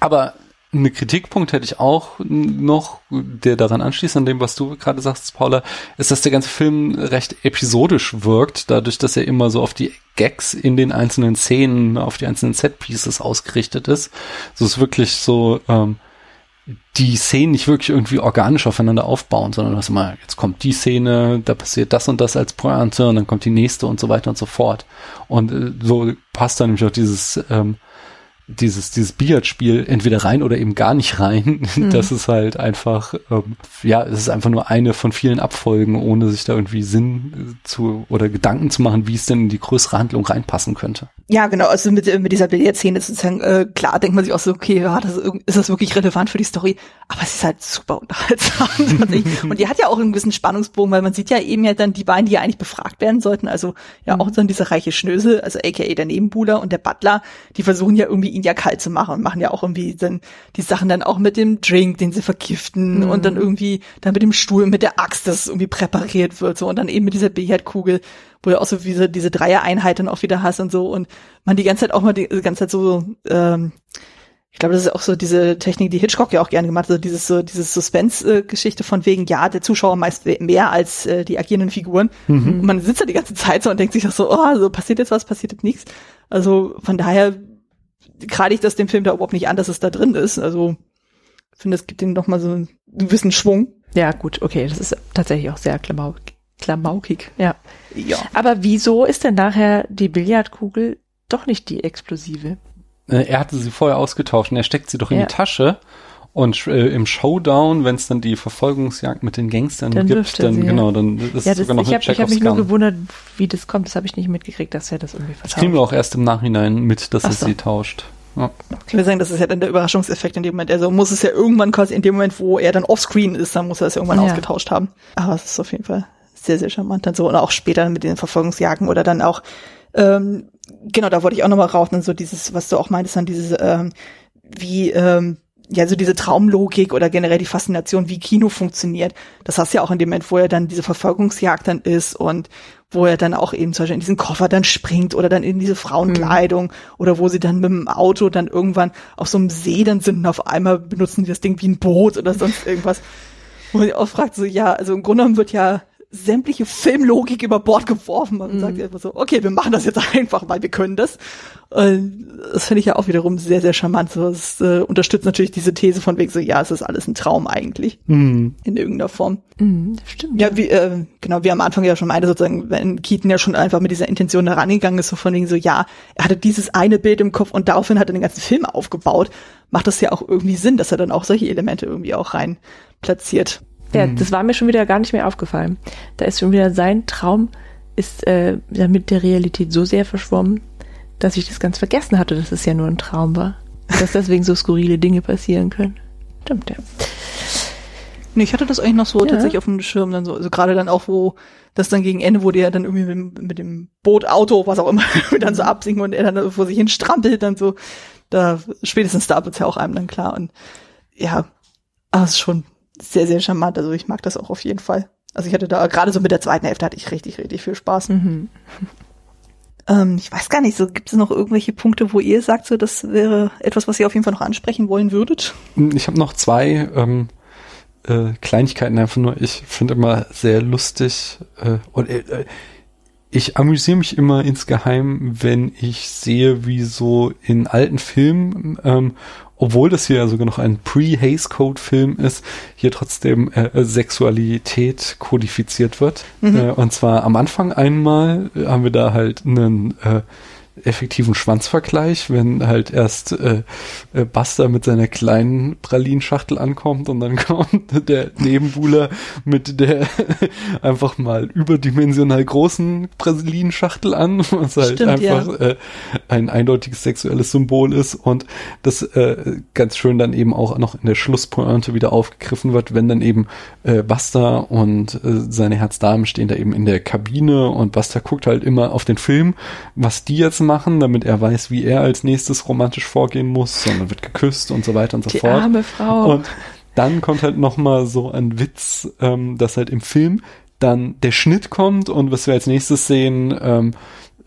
aber eine Kritikpunkt hätte ich auch noch, der daran anschließt, an dem, was du gerade sagst, Paula, ist, dass der ganze Film recht episodisch wirkt, dadurch, dass er immer so auf die Gags in den einzelnen Szenen, auf die einzelnen Set-Pieces ausgerichtet ist. So ist wirklich so, ähm, die Szenen nicht wirklich irgendwie organisch aufeinander aufbauen, sondern dass immer, jetzt kommt die Szene, da passiert das und das als Pointe und dann kommt die nächste und so weiter und so fort. Und äh, so passt dann nämlich auch dieses ähm, dieses, dieses Billardspiel entweder rein oder eben gar nicht rein. Mhm. Das ist halt einfach, ähm, ja, es ist einfach nur eine von vielen Abfolgen, ohne sich da irgendwie Sinn zu oder Gedanken zu machen, wie es denn in die größere Handlung reinpassen könnte. Ja, genau, also mit, mit dieser Billardszene ist sozusagen, äh, klar denkt man sich auch so, okay, ja, das ist, ist das wirklich relevant für die Story? Aber es ist halt super unterhaltsam. und die hat ja auch einen gewissen Spannungsbogen, weil man sieht ja eben ja dann die beiden, die ja eigentlich befragt werden sollten, also ja mhm. auch dann dieser reiche Schnösel, also aka der Nebenbuhler und der Butler, die versuchen ja irgendwie ihn ja kalt zu machen und machen ja auch irgendwie dann die Sachen dann auch mit dem Drink, den sie vergiften mhm. und dann irgendwie dann mit dem Stuhl, mit der Axt, das irgendwie präpariert wird so und dann eben mit dieser Billardkugel, wo du auch so diese, diese Dreier-Einheit dann auch wieder hast und so und man die ganze Zeit auch mal die, die ganze Zeit so, ähm, ich glaube, das ist auch so diese Technik, die Hitchcock ja auch gerne gemacht hat, so dieses so dieses Suspense-Geschichte von wegen, ja, der Zuschauer meist mehr als äh, die agierenden Figuren. Mhm. Und man sitzt da die ganze Zeit so und denkt sich auch so, oh, so passiert jetzt was, passiert jetzt nichts. Also von daher gerade ich das dem Film da überhaupt nicht an, dass es da drin ist. Also ich finde, es gibt ihm noch mal so einen gewissen Schwung. Ja, gut, okay, das ist tatsächlich auch sehr klamaukig. klamaukig. Ja. ja. Aber wieso ist denn nachher die Billardkugel doch nicht die explosive? Äh, er hatte sie vorher ausgetauscht und er steckt sie doch in ja. die Tasche. Und äh, im Showdown, wenn es dann die Verfolgungsjagd mit den Gangstern dann gibt, dann sie, genau, dann ist ja, das, sogar noch ich habe hab mich nur gewundert, wie das kommt. Das habe ich nicht mitgekriegt, dass er das irgendwie vertauscht. Das kriegen wir auch erst im Nachhinein mit, dass er so. sie tauscht. Ja. Ich will sagen, das ist ja dann der Überraschungseffekt in dem Moment. Also muss es ja irgendwann quasi in dem Moment, wo er dann offscreen ist, dann muss er es irgendwann ja. ausgetauscht haben. Aber es ist auf jeden Fall sehr, sehr charmant dann so. Und auch später mit den Verfolgungsjagden oder dann auch, ähm, genau, da wollte ich auch nochmal rauf, dann so dieses, was du auch meintest, dann dieses, ähm, wie, ähm, ja, so diese Traumlogik oder generell die Faszination, wie Kino funktioniert. Das hast du ja auch in dem Moment, wo er dann diese Verfolgungsjagd dann ist und wo er dann auch eben zum Beispiel in diesen Koffer dann springt oder dann in diese Frauenkleidung mhm. oder wo sie dann mit dem Auto dann irgendwann auf so einem See dann sind und auf einmal benutzen die das Ding wie ein Boot oder sonst irgendwas. Wo man sich auch fragt, so, ja, also im Grunde genommen wird ja sämtliche Filmlogik über Bord geworfen und mhm. sagt einfach so, okay, wir machen das jetzt einfach, weil wir können das. Und das finde ich ja auch wiederum sehr, sehr charmant. So, das äh, unterstützt natürlich diese These von wegen so, ja, es ist alles ein Traum eigentlich. Mhm. In irgendeiner Form. Mhm, stimmt. Ja, wie, äh, genau, wie am Anfang ja schon meinte, sozusagen, wenn Keaton ja schon einfach mit dieser Intention da rangegangen ist, so von wegen so, ja, er hatte dieses eine Bild im Kopf und daraufhin hat er den ganzen Film aufgebaut, macht das ja auch irgendwie Sinn, dass er dann auch solche Elemente irgendwie auch rein platziert. Ja, mhm. das war mir schon wieder gar nicht mehr aufgefallen. Da ist schon wieder sein Traum ist äh, mit der Realität so sehr verschwommen, dass ich das ganz vergessen hatte, dass es ja nur ein Traum war. dass deswegen so skurrile Dinge passieren können. Stimmt, ja. Nee, ich hatte das eigentlich noch so ja. tatsächlich auf dem Schirm, dann so, also gerade dann auch, wo das dann gegen Ende, wo der dann irgendwie mit, mit dem Boot, Auto, was auch immer, dann so mhm. absinken und er dann vor sich hin strampelt, dann so, da, spätestens da wird's ja auch einem dann klar und ja, aber es ist schon sehr, sehr charmant. Also ich mag das auch auf jeden Fall. Also ich hatte da, gerade so mit der zweiten Hälfte hatte ich richtig, richtig viel Spaß. Mhm. Ähm, ich weiß gar nicht, so gibt es noch irgendwelche Punkte, wo ihr sagt, so das wäre etwas, was ihr auf jeden Fall noch ansprechen wollen würdet? Ich habe noch zwei ähm, äh, Kleinigkeiten einfach nur. Ich finde immer sehr lustig äh, und äh, ich amüsiere mich immer insgeheim, wenn ich sehe, wie so in alten Filmen ähm, obwohl das hier ja sogar noch ein Pre-Haze Code-Film ist, hier trotzdem äh, Sexualität kodifiziert wird. Mhm. Äh, und zwar am Anfang einmal haben wir da halt einen äh, effektiven Schwanzvergleich, wenn halt erst äh, äh, Buster mit seiner kleinen Pralinschachtel ankommt und dann kommt der Nebenbuhler mit der einfach mal überdimensional großen Pralinschachtel an, was halt Stimmt, einfach ja. äh, ein eindeutiges sexuelles Symbol ist und das äh, ganz schön dann eben auch noch in der Schlusspointe wieder aufgegriffen wird, wenn dann eben äh, Buster und äh, seine Herzdamen stehen da eben in der Kabine und Buster guckt halt immer auf den Film, was die jetzt machen, damit er weiß, wie er als nächstes romantisch vorgehen muss, sondern wird geküsst und so weiter und so Die fort. arme Frau. Und dann kommt halt noch mal so ein Witz, ähm, dass halt im Film dann der Schnitt kommt und was wir als nächstes sehen, ähm,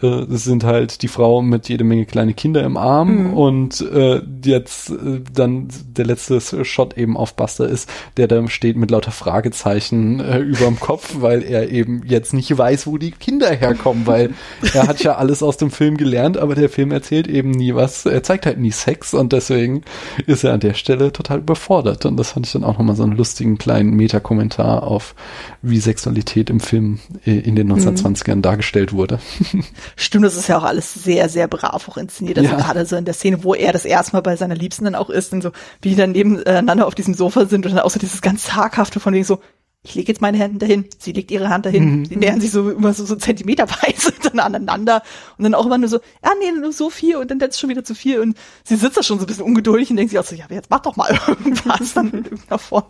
äh, das sind halt die Frau mit jede Menge kleine Kinder im Arm Mhm. und äh, jetzt äh, dann der letzte Shot eben auf Buster ist, der da steht mit lauter Fragezeichen äh, überm Kopf, weil er eben jetzt nicht weiß, wo die Kinder herkommen, weil er hat ja alles aus dem Film gelernt, aber der Film erzählt eben nie was, er zeigt halt nie Sex und deswegen ist er an der Stelle total überfordert und das fand ich dann auch nochmal so einen lustigen kleinen Metakommentar auf, wie Sexualität im Film äh, in den 1920ern dargestellt wurde. Stimmt, das ist ja auch alles sehr, sehr brav auch inszeniert. Also Ja. gerade so in der Szene, wo er das erste Mal bei seiner Liebsten dann auch ist und so, wie die dann nebeneinander auf diesem Sofa sind und dann auch so dieses ganz zaghafte von wegen so, ich lege jetzt meine Hände dahin, sie legt ihre Hand dahin, die nähern sich so immer so, so zentimeterweise dann aneinander und dann auch immer nur so, ja nee, nur so viel und dann jetzt schon wieder zu viel und sie sitzt da schon so ein bisschen ungeduldig und denkt sich auch so, ja, aber jetzt mach doch mal irgendwas dann in irgendeiner Form.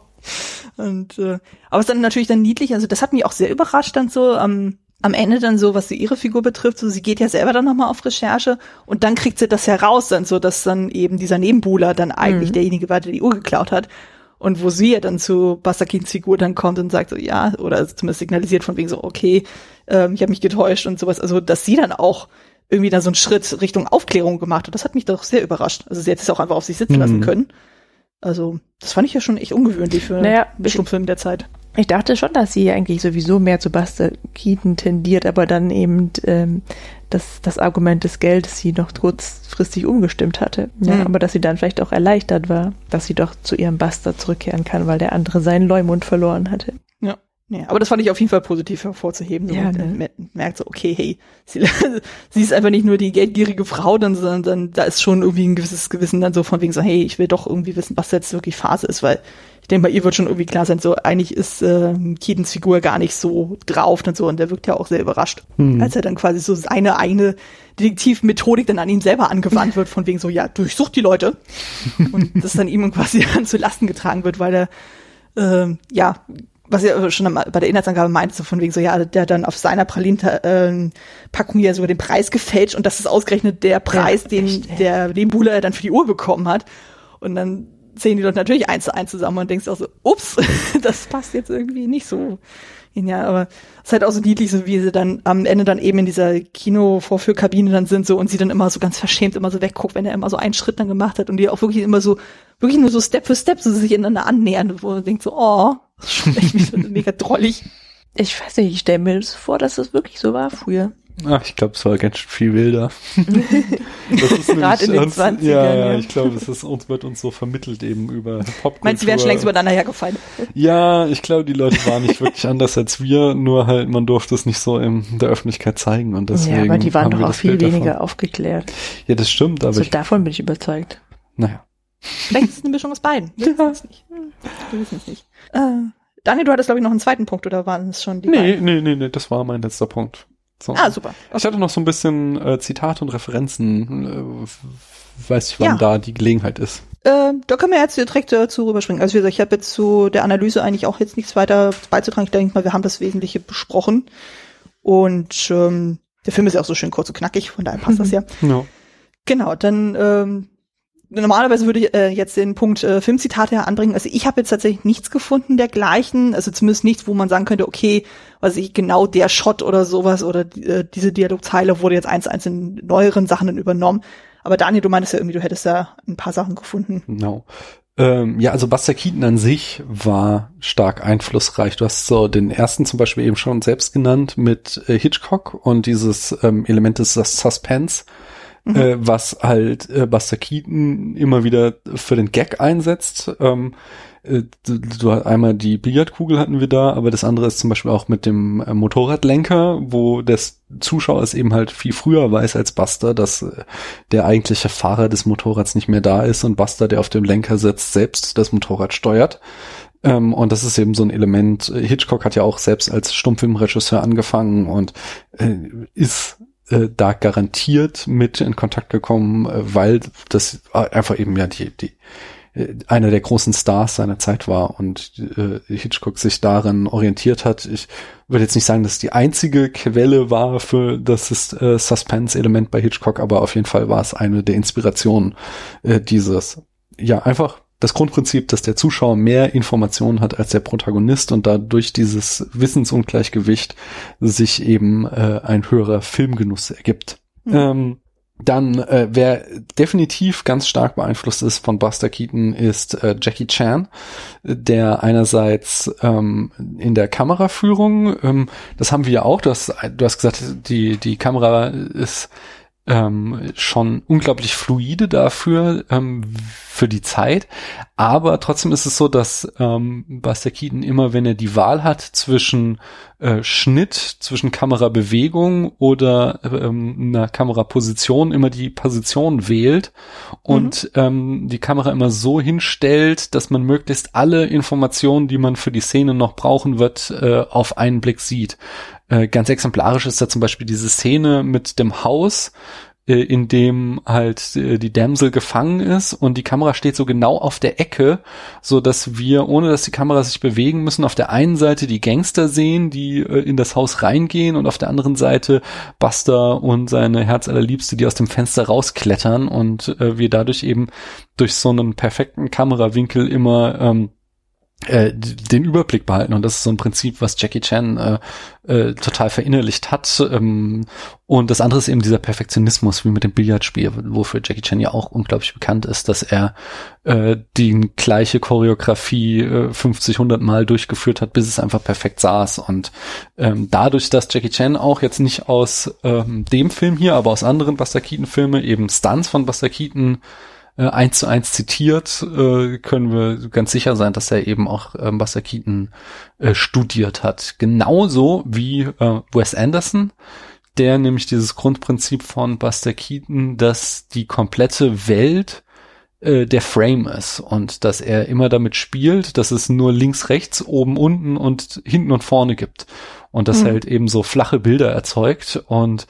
Und äh, aber es ist dann natürlich dann niedlich, also das hat mich auch sehr überrascht dann so am am Ende dann so, was so ihre Figur betrifft, so sie geht ja selber dann nochmal auf Recherche und dann kriegt sie das heraus dann so, dass dann eben dieser Nebenbuhler dann eigentlich Mhm. derjenige war, der die Uhr geklaut hat. Und wo sie ja dann zu Basakins Figur dann kommt und sagt so, ja, oder zumindest signalisiert von wegen so, okay, ähm, ich habe mich getäuscht und sowas. Also, dass sie dann auch irgendwie dann so einen Schritt Richtung Aufklärung gemacht hat, das hat mich doch sehr überrascht. Also sie hätte es auch einfach auf sich sitzen Mhm. lassen können. Also, das fand ich ja schon echt ungewöhnlich für Naja, einen Stummfilm der Zeit. Ich dachte schon, dass sie eigentlich sowieso mehr zu Buster Keaton tendiert, aber dann eben ähm, das, das Argument des Geldes sie noch kurzfristig umgestimmt hatte. Ja, Mhm. Aber dass sie dann vielleicht auch erleichtert war, dass sie doch zu ihrem Buster zurückkehren kann, weil der andere seinen Leumund verloren hatte. Ja. Nee, aber das fand ich auf jeden Fall positiv hervorzuheben. So, Ja, man ne? mer- merkt so, okay, hey, sie, sie ist einfach nicht nur die geldgierige Frau, dann, sondern dann, da ist schon irgendwie ein gewisses Gewissen dann so von wegen so, hey, ich will doch irgendwie wissen, was jetzt wirklich Phase ist, weil ich denke, bei ihr wird schon irgendwie klar sein, so eigentlich ist äh, Keatons Figur gar nicht so drauf und so und der wirkt ja auch sehr überrascht, Hm. als er dann quasi so seine eigene Detektivmethodik dann an ihn selber angewandt wird, von wegen so, ja, durchsucht die Leute und das dann ihm quasi dann zu Lasten getragen wird, weil er ähm, ja, was er schon bei der Inhaltsangabe meinte, so von wegen so, ja, der dann auf seiner Pralinen-Packung ja sogar den Preis gefälscht und das ist ausgerechnet der Preis, den echt, der Nebenbuhler dann für die Uhr bekommen hat. Und dann sehen die Leute natürlich eins zu eins zusammen und denkst auch so, ups, das passt jetzt irgendwie nicht so. Ja, aber es ist halt auch so niedlich, so wie sie dann am Ende dann eben in dieser Kino-Vorführkabine dann sind so und sie dann immer so ganz verschämt immer so wegguckt, wenn er immer so einen Schritt dann gemacht hat und die auch wirklich immer so, wirklich nur so Step für Step so sich ineinander annähern, wo man denkt so, oh, das ist schon echt mega drollig. Ich weiß nicht, ich stelle mir das vor, dass das wirklich so war früher. Ach, ich glaube, es war ganz schön viel wilder. das ist Gerade in den uns, 20ern, Ja, ja, ja. ich glaube, es ist uns wird uns so vermittelt eben über Popkultur. Meinst du, die wären schon längst übereinander hergefallen? Ja, ich glaube, die Leute waren nicht wirklich anders als wir, nur halt man durfte es nicht so in der Öffentlichkeit zeigen und deswegen ja, aber die waren haben doch wir auch das viel Bild davon. weniger aufgeklärt. Ja, das stimmt, aber Also ich, davon bin ich überzeugt. naja. Vielleicht ist es eine Mischung aus beiden. Wir wissen es nicht. Wir wissen es nicht. Äh, Daniel, du hattest, glaube ich, noch einen zweiten Punkt, oder waren es schon die Nee, beiden? nee, nee, nee, das war mein letzter Punkt. So. Ah, super. Ich hatte noch so ein bisschen äh, Zitate und Referenzen. Äh, weiß ich, wann Ja. da die Gelegenheit ist. Äh, da können wir jetzt direkt dazu rüberspringen. Also wie gesagt, ich habe jetzt zu der Analyse eigentlich auch jetzt nichts weiter beizutragen. Ich denke mal, wir haben das Wesentliche besprochen. Und ähm, der Film ist ja auch so schön kurz und knackig, von daher passt das ja. Ja. Genau, dann ähm, normalerweise würde ich äh, jetzt den Punkt äh, Filmzitate anbringen. Also ich habe jetzt tatsächlich nichts gefunden dergleichen, also zumindest nichts, wo man sagen könnte, okay, was ich genau der Shot oder sowas oder äh, diese Dialogzeile wurde jetzt eins eins in neueren Sachen dann übernommen. Aber Daniel, du meintest ja irgendwie, du hättest da ein paar Sachen gefunden. Genau. Ähm, ja, also Buster Keaton an sich war stark einflussreich. Du hast so den ersten zum Beispiel eben schon selbst genannt mit äh, Hitchcock und dieses ähm, Element des Suspense, äh, was halt äh, Buster Keaton immer wieder für den Gag einsetzt. Ähm, äh, du, du einmal die Billardkugel hatten wir da, aber das andere ist zum Beispiel auch mit dem äh, Motorradlenker, wo das Zuschauer es eben halt viel früher weiß als Buster, dass äh, der eigentliche Fahrer des Motorrads nicht mehr da ist und Buster, der auf dem Lenker sitzt, selbst das Motorrad steuert. Ähm, und das ist eben so ein Element. Hitchcock hat ja auch selbst als Stummfilmregisseur angefangen und äh, ist äh, da garantiert mit in Kontakt gekommen, äh, weil das einfach eben ja die, die äh, einer der großen Stars seiner Zeit war und äh, Hitchcock sich daran orientiert hat. Ich würde jetzt nicht sagen, dass die einzige Quelle war für das äh, Suspense-Element bei Hitchcock, aber auf jeden Fall war es eine der Inspirationen äh, dieses. Ja, einfach das Grundprinzip, dass der Zuschauer mehr Informationen hat als der Protagonist und dadurch dieses Wissensungleichgewicht sich eben äh, ein höherer Filmgenuss ergibt. Mhm. Ähm, dann, äh, wer definitiv ganz stark beeinflusst ist von Buster Keaton, ist äh, Jackie Chan, der einerseits ähm, in der Kameraführung, ähm, das haben wir ja auch, du hast, du hast gesagt, die, die Kamera ist ähm, schon unglaublich fluide dafür, ähm, für die Zeit. Aber trotzdem ist es so, dass ähm, Buster Keaton immer, wenn er die Wahl hat zwischen äh, Schnitt, zwischen Kamerabewegung oder ähm, einer Kameraposition, immer die Position wählt und mhm. ähm, die Kamera immer so hinstellt, dass man möglichst alle Informationen, die man für die Szene noch brauchen wird, äh, auf einen Blick sieht. Äh, ganz exemplarisch ist da zum Beispiel diese Szene mit dem Haus, äh, in dem halt äh, die Damsel gefangen ist und die Kamera steht so genau auf der Ecke, so dass wir, ohne dass die Kamera sich bewegen müssen, auf der einen Seite die Gangster sehen, die äh, in das Haus reingehen und auf der anderen Seite Buster und seine Herzallerliebste, die aus dem Fenster rausklettern und wir dadurch eben durch so einen perfekten Kamerawinkel immer ähm, äh, den Überblick behalten. Und das ist so ein Prinzip, was Jackie Chan äh, äh, total verinnerlicht hat. Ähm, und das andere ist eben dieser Perfektionismus wie mit dem Billardspiel, wofür Jackie Chan ja auch unglaublich bekannt ist, dass er äh, die gleiche Choreografie äh, 50, 100 Mal durchgeführt hat, bis es einfach perfekt saß. Und ähm, dadurch, dass Jackie Chan auch jetzt nicht aus ähm, dem Film hier, aber aus anderen Buster Keaton Filme eben Stunts von Buster Keaton eins zu eins zitiert, äh, können wir ganz sicher sein, dass er eben auch ähm, Buster Keaton äh, studiert hat. Genauso wie äh, Wes Anderson, der nämlich dieses Grundprinzip von Buster Keaton, dass die komplette Welt äh, der Frame ist und dass er immer damit spielt, dass es nur links, rechts, oben, unten und hinten und vorne gibt und dass mhm. er halt eben so flache Bilder erzeugt und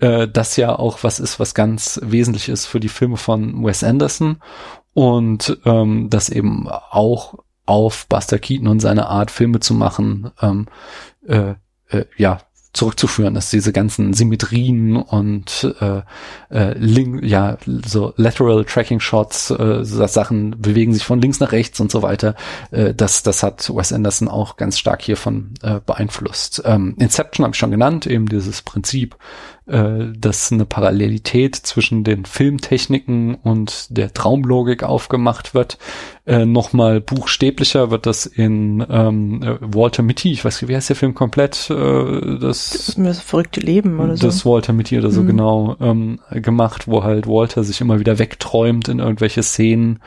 äh, das ja auch was ist, was ganz wesentlich ist für die Filme von Wes Anderson und ähm, das eben auch auf Buster Keaton und seine Art Filme zu machen, ähm, äh, äh, ja, zurückzuführen, dass diese ganzen Symmetrien und äh, äh, link, ja so lateral Tracking Shots, äh, so Sachen bewegen sich von links nach rechts und so weiter. Äh, das das hat Wes Anderson auch ganz stark hiervon äh, beeinflusst. Ähm, Inception habe ich schon genannt, eben dieses Prinzip äh, dass eine Parallelität zwischen den Filmtechniken und der Traumlogik aufgemacht wird. Äh, Nochmal buchstäblicher wird das in ähm, äh, Walter Mitty, ich weiß nicht, wie heißt der Film komplett? Äh, das, das verrückte Leben oder so. Das Walter Mitty oder so mhm. genau ähm, gemacht, wo halt Walter sich immer wieder wegträumt in irgendwelche Szenen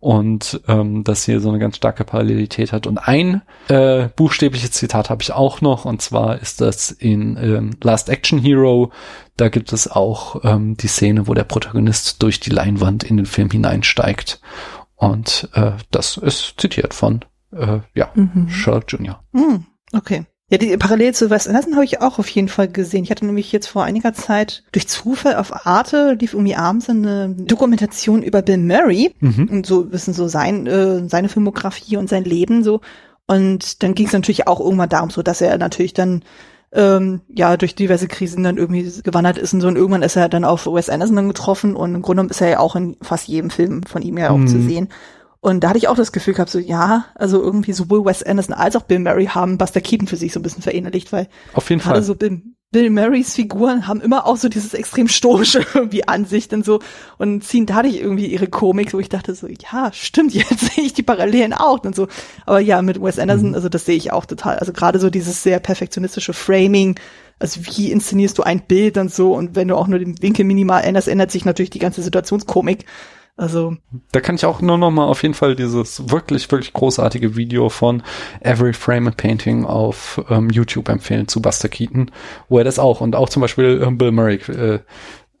und ähm, das hier so eine ganz starke Parallelität hat. Und ein äh, buchstäbliches Zitat habe ich auch noch, und zwar ist das in ähm, Last Action Hero. Da gibt es auch ähm, die Szene, wo der Protagonist durch die Leinwand in den Film hineinsteigt. Und äh, das ist zitiert von äh, ja, mhm. Sherlock Jr. Mhm, okay. Ja, die Parallele zu Wes Anderson habe ich auch auf jeden Fall gesehen. Ich hatte nämlich jetzt vor einiger Zeit durch Zufall auf Arte lief irgendwie abends eine Dokumentation über Bill Murray mhm. und so wissen so sein äh, seine Filmografie und sein Leben so. Und dann ging es natürlich auch irgendwann darum, so dass er natürlich dann ähm, ja durch diverse Krisen dann irgendwie gewandert ist und so und irgendwann ist er dann auf Wes Anderson dann getroffen und im Grunde genommen ist er ja auch in fast jedem Film von ihm ja auch mhm. zu sehen. Und da hatte ich auch das Gefühl gehabt, so ja, also irgendwie sowohl Wes Anderson als auch Bill Murray haben Buster Keaton für sich so ein bisschen verinnerlicht, weil auf jeden Fall so Bill, Bill Murrays Figuren haben immer auch so dieses extrem stoische irgendwie Ansicht und so und ziehen dadurch irgendwie ihre Komik, wo ich dachte so, ja, stimmt, jetzt sehe ich die Parallelen auch und so. Aber ja, mit Wes Anderson, mhm. also das sehe ich auch total. Also gerade so dieses sehr perfektionistische Framing, also wie inszenierst du ein Bild und so und wenn du auch nur den Winkel minimal änderst, ändert sich natürlich die ganze Situationskomik. Also. Da kann ich auch nur noch mal auf jeden Fall dieses wirklich, wirklich großartige Video von Every Frame a Painting auf ähm, YouTube empfehlen zu Buster Keaton, wo er das auch und auch zum Beispiel ähm, Bill Murray äh,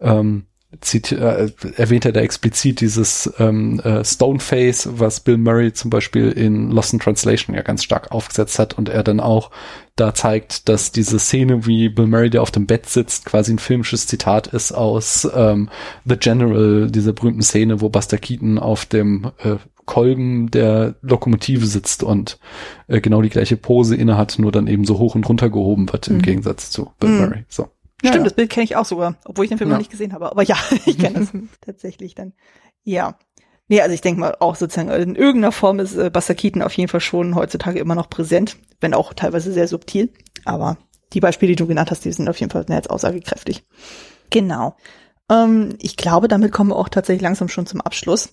ähm, zit äh, erwähnt er da explizit dieses ähm, äh, Stoneface, was Bill Murray zum Beispiel in Lost in Translation ja ganz stark aufgesetzt hat und er dann auch da zeigt, dass diese Szene, wie Bill Murray, der auf dem Bett sitzt, quasi ein filmisches Zitat ist aus ähm, The General, dieser berühmten Szene, wo Buster Keaton auf dem äh, Kolben der Lokomotive sitzt und äh, genau die gleiche Pose innehat, nur dann eben so hoch und runter gehoben wird im Mhm. Gegensatz zu Bill Mhm. Murray. So. Stimmt, Ja, das Bild kenne ich auch sogar, obwohl ich den Film Ja. noch nicht gesehen habe. Aber ja, ich kenne das tatsächlich dann. Ja. Nee, also ich denke mal auch sozusagen in irgendeiner Form ist äh, Buster Keaton auf jeden Fall schon heutzutage immer noch präsent, wenn auch teilweise sehr subtil. Aber die Beispiele, die du genannt hast, die sind auf jeden Fall als aussagekräftig. Genau. Ähm, ich glaube, damit kommen wir auch tatsächlich langsam schon zum Abschluss.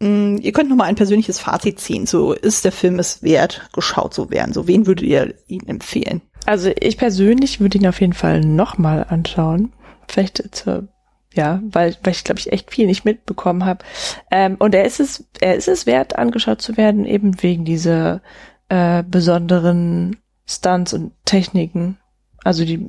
Mm, Ihr könnt noch mal ein persönliches Fazit ziehen. So ist der Film es wert, geschaut zu werden. So wen würdet ihr ihn empfehlen? Also ich persönlich würde ihn auf jeden Fall nochmal anschauen. Vielleicht zur, ja, weil, weil ich glaube ich echt viel nicht mitbekommen habe. Ähm, und er ist es, er ist es wert, angeschaut zu werden, eben wegen dieser äh, besonderen Stunts und Techniken. Also die,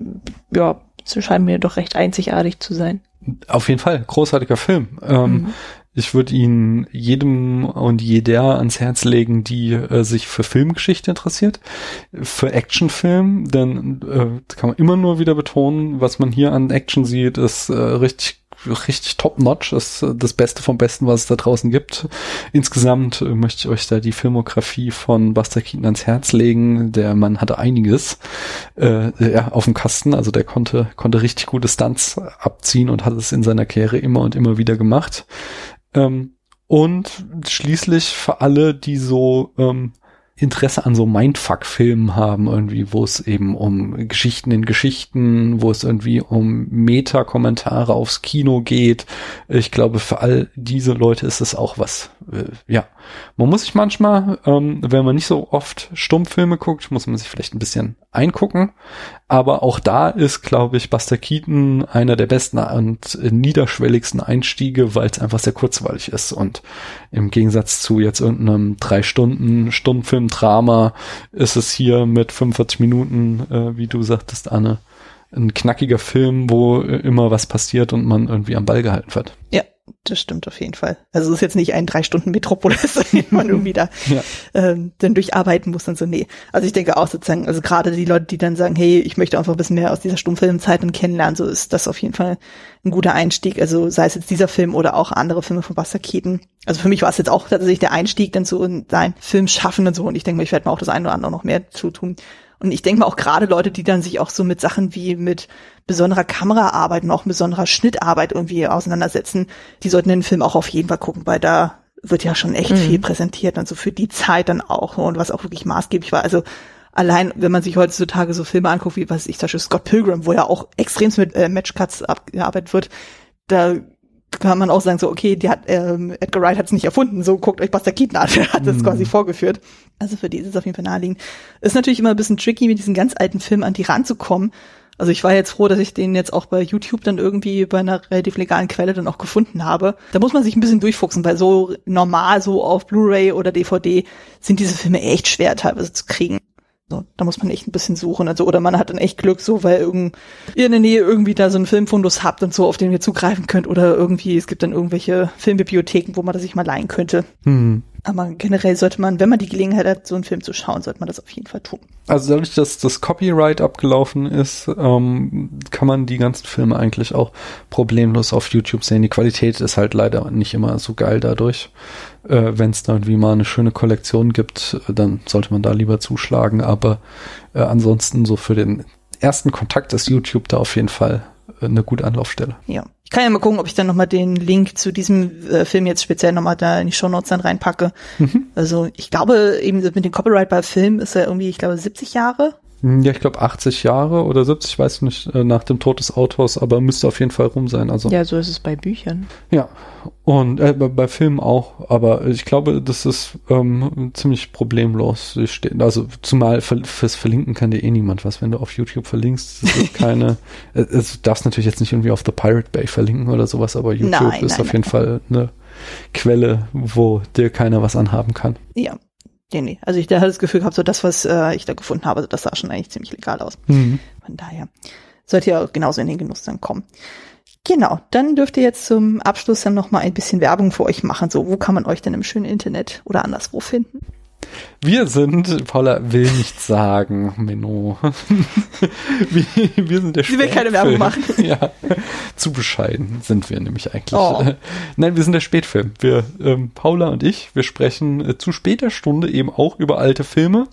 ja, scheinen mir doch recht einzigartig zu sein. Auf jeden Fall, großartiger Film. Ähm, Mhm. Ich würde ihn jedem und jeder ans Herz legen, die äh, sich für Filmgeschichte interessiert, für Actionfilm, denn äh, kann man immer nur wieder betonen, was man hier an Action sieht, ist äh, richtig richtig top-notch, ist äh, das Beste vom Besten, was es da draußen gibt. Insgesamt äh, möchte ich euch da die Filmografie von Buster Keaton ans Herz legen. Der Mann hatte einiges äh, ja, auf dem Kasten, also der konnte, konnte richtig gute Stunts abziehen und hat es in seiner Karriere immer und immer wieder gemacht. Ähm, und schließlich für alle, die so ähm, Interesse an so Mindfuck-Filmen haben, irgendwie, wo es eben um Geschichten in Geschichten, wo es irgendwie um Meta-Kommentare aufs Kino geht. Ich glaube, für all diese Leute ist es auch was. Äh, ja, man muss sich manchmal, ähm, wenn man nicht so oft Stummfilme guckt, muss man sich vielleicht ein bisschen eingucken. Aber auch da ist, glaube ich, Buster Keaton einer der besten und niederschwelligsten Einstiege, weil es einfach sehr kurzweilig ist. Und im Gegensatz zu jetzt irgendeinem drei Stunden Stundenfilm-Drama ist es hier mit 45 Minuten, äh, wie du sagtest, Anne, ein knackiger Film, wo immer was passiert und man irgendwie am Ball gehalten wird. Ja, das stimmt auf jeden Fall. Also es ist jetzt nicht ein drei Stunden Metropolis, den man irgendwie da Ja. ähm, dann durcharbeiten muss und so. Nee. Also ich denke auch sozusagen, also gerade die Leute, die dann sagen, hey, ich möchte einfach ein bisschen mehr aus dieser Stummfilmzeit dann kennenlernen, so ist das auf jeden Fall ein guter Einstieg. Also sei es jetzt dieser Film oder auch andere Filme von Buster Keaton. Also für mich war es jetzt auch tatsächlich der Einstieg dann so in sein Film schaffen und so. Und ich denke mal, ich werde mir auch das eine oder andere noch mehr zutun. Und ich denke mal auch gerade Leute, die dann sich auch so mit Sachen wie mit besonderer Kameraarbeit und auch besonderer Schnittarbeit irgendwie auseinandersetzen, die sollten den Film auch auf jeden Fall gucken, weil da wird ja schon echt Mhm. viel präsentiert und so für die Zeit dann auch und was auch wirklich maßgeblich war. Also allein, wenn man sich heutzutage so Filme anguckt, wie was ich zum Beispiel Scott Pilgrim, wo ja auch extremst mit äh, Matchcuts abgearbeitet wird, da kann man auch sagen, so, okay, die hat, ähm, Edgar Wright hat es nicht erfunden, so guckt euch Buster Keaton an, der hat das Mhm. quasi vorgeführt. Also für die ist es auf jeden Fall naheliegend. Ist natürlich immer ein bisschen tricky, mit diesen ganz alten Filmen an die ranzukommen. Also ich war jetzt froh, dass ich den jetzt auch bei YouTube dann irgendwie bei einer relativ legalen Quelle dann auch gefunden habe. Da muss man sich ein bisschen durchfuchsen, weil so normal, so auf Blu-ray oder DVD sind diese Filme echt schwer teilweise zu kriegen. So, da muss man echt ein bisschen suchen. Also, oder man hat dann echt Glück, so, weil irgend, ihr in der Nähe irgendwie da so einen Filmfundus habt und so, auf den ihr zugreifen könnt. Oder irgendwie, es gibt dann irgendwelche Filmbibliotheken, wo man das sich mal leihen könnte. Hm. Aber generell sollte man, wenn man die Gelegenheit hat, so einen Film zu schauen, sollte man das auf jeden Fall tun. Also dadurch, dass das Copyright abgelaufen ist, ähm, kann man die ganzen Filme eigentlich auch problemlos auf YouTube sehen. Die Qualität ist halt leider nicht immer so geil dadurch. Äh, Wenn es da irgendwie mal eine schöne Kollektion gibt, dann sollte man da lieber zuschlagen. Aber äh, ansonsten so für den ersten Kontakt ist YouTube da auf jeden Fall eine gute Anlaufstelle. Ja. Ich kann ja mal gucken, ob ich dann nochmal den Link zu diesem äh, Film jetzt speziell nochmal da in die Shownotes dann reinpacke. Also ich glaube, eben mit dem Copyright bei Film ist er irgendwie, ich glaube, 70 Jahre. Hm, Ja, ich glaube 80 Jahre oder 70, weiß nicht, äh, nach dem Tod des Autors, aber müsste auf jeden Fall rum sein. Also Ja, so ist es bei Büchern. Ja, und äh, bei, bei Filmen auch, aber ich glaube, das ist ähm, ziemlich problemlos. Ich Also zumal fürs Verlinken kann dir eh niemand was, wenn du auf YouTube verlinkst. Das ist keine, äh, es du darfst natürlich jetzt nicht irgendwie auf The Pirate Bay verlinken oder sowas, aber YouTube Nein, ist nein, auf jeden nein. Fall eine Quelle, wo dir keiner was anhaben kann. Ja. Nee, nee. Also ich da hatte das Gefühl gehabt, so das, was äh, ich da gefunden habe, das sah schon eigentlich ziemlich legal aus. Mhm. Von daher sollte ihr auch genauso in den Genuss dann kommen. Genau, dann dürft ihr jetzt zum Abschluss dann noch mal ein bisschen Werbung für euch machen. So, wo kann man euch denn im schönen Internet oder anderswo finden? Wir sind, Paula will nichts sagen, Menno. wir, wir sind der Sie will keine Werbung machen. Ja, zu bescheiden sind wir nämlich eigentlich. Oh. Nein, wir sind der Spätfilm. Wir, ähm, Paula und ich, wir sprechen äh, zu später Stunde eben auch über alte Filme.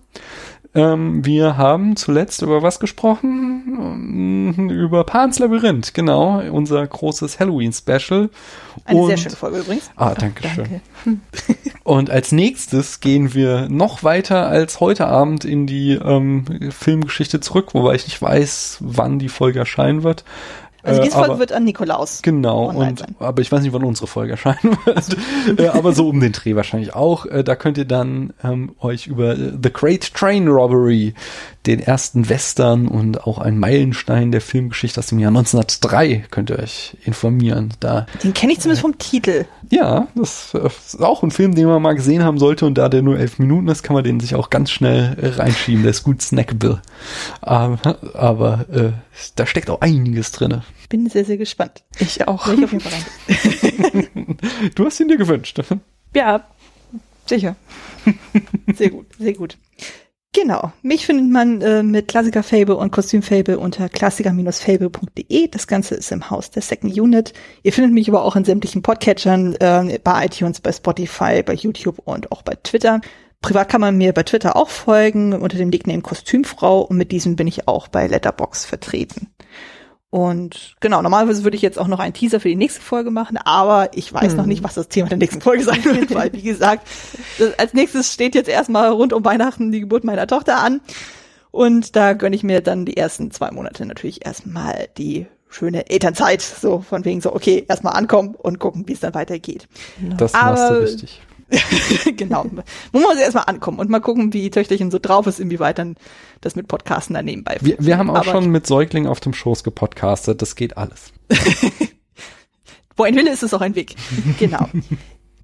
Ähm, wir haben zuletzt über was gesprochen? Ähm, Über Pans Labyrinth, genau, unser großes Halloween-Special. Eine Und- sehr schöne Folge übrigens. Ah, danke schön. Danke. Und als nächstes gehen wir noch weiter als heute Abend in die ähm, Filmgeschichte zurück, wobei ich nicht weiß, wann die Folge erscheinen wird. Also Äh, diese Folge aber- wird an Nikolaus. Genau, und sein. aber ich weiß nicht, wann unsere Folge erscheinen wird. äh, aber so um den Dreh wahrscheinlich auch. Äh, da könnt ihr dann ähm, euch über The Great Train Robbery, den ersten Western und auch ein Meilenstein der Filmgeschichte aus dem Jahr 1903, könnt ihr euch informieren. Da Den kenne ich zumindest vom Titel. ja, das äh, ist auch ein Film, den man mal gesehen haben sollte und da der nur elf Minuten ist, kann man den sich auch ganz schnell äh, reinschieben. Der ist gut snackable. Aber, aber äh, da steckt auch einiges drinne. Bin sehr, sehr gespannt. Ich auch. Ich auf jeden Fall rein. Du hast ihn dir gewünscht. Ja, sicher. Sehr gut, sehr gut. Genau. Mich findet man äh, mit Klassikerfable und Kostümfable unter klassiker-fable.de. Das Ganze ist im Haus der Second Unit. Ihr findet mich aber auch in sämtlichen Podcatchern, äh, bei iTunes, bei Spotify, bei YouTube und auch bei Twitter. Privat kann man mir bei Twitter auch folgen unter dem Nickname Kostümfrau und mit diesem bin ich auch bei Letterbox vertreten. Und genau, normalerweise würde ich jetzt auch noch einen Teaser für die nächste Folge machen, aber ich weiß Hm. noch nicht, was das Thema der nächsten Folge sein wird, weil, wie gesagt, das, als nächstes steht jetzt erstmal rund um Weihnachten die Geburt meiner Tochter an. Und da gönne ich mir dann die ersten zwei Monate natürlich erstmal die schöne Elternzeit. So von wegen so, okay, erstmal ankommen und gucken, wie es dann weitergeht. Das machst du Aber- richtig. genau. Wo muss erstmal ankommen und mal gucken, wie Töchterchen so drauf ist, inwieweit dann das mit Podcasten dann nebenbei Wir, wir haben auch Aber schon mit Säuglingen auf dem Schoß gepodcastet. Das geht alles. Wo ein Wille ist, ist auch ein Weg. Genau.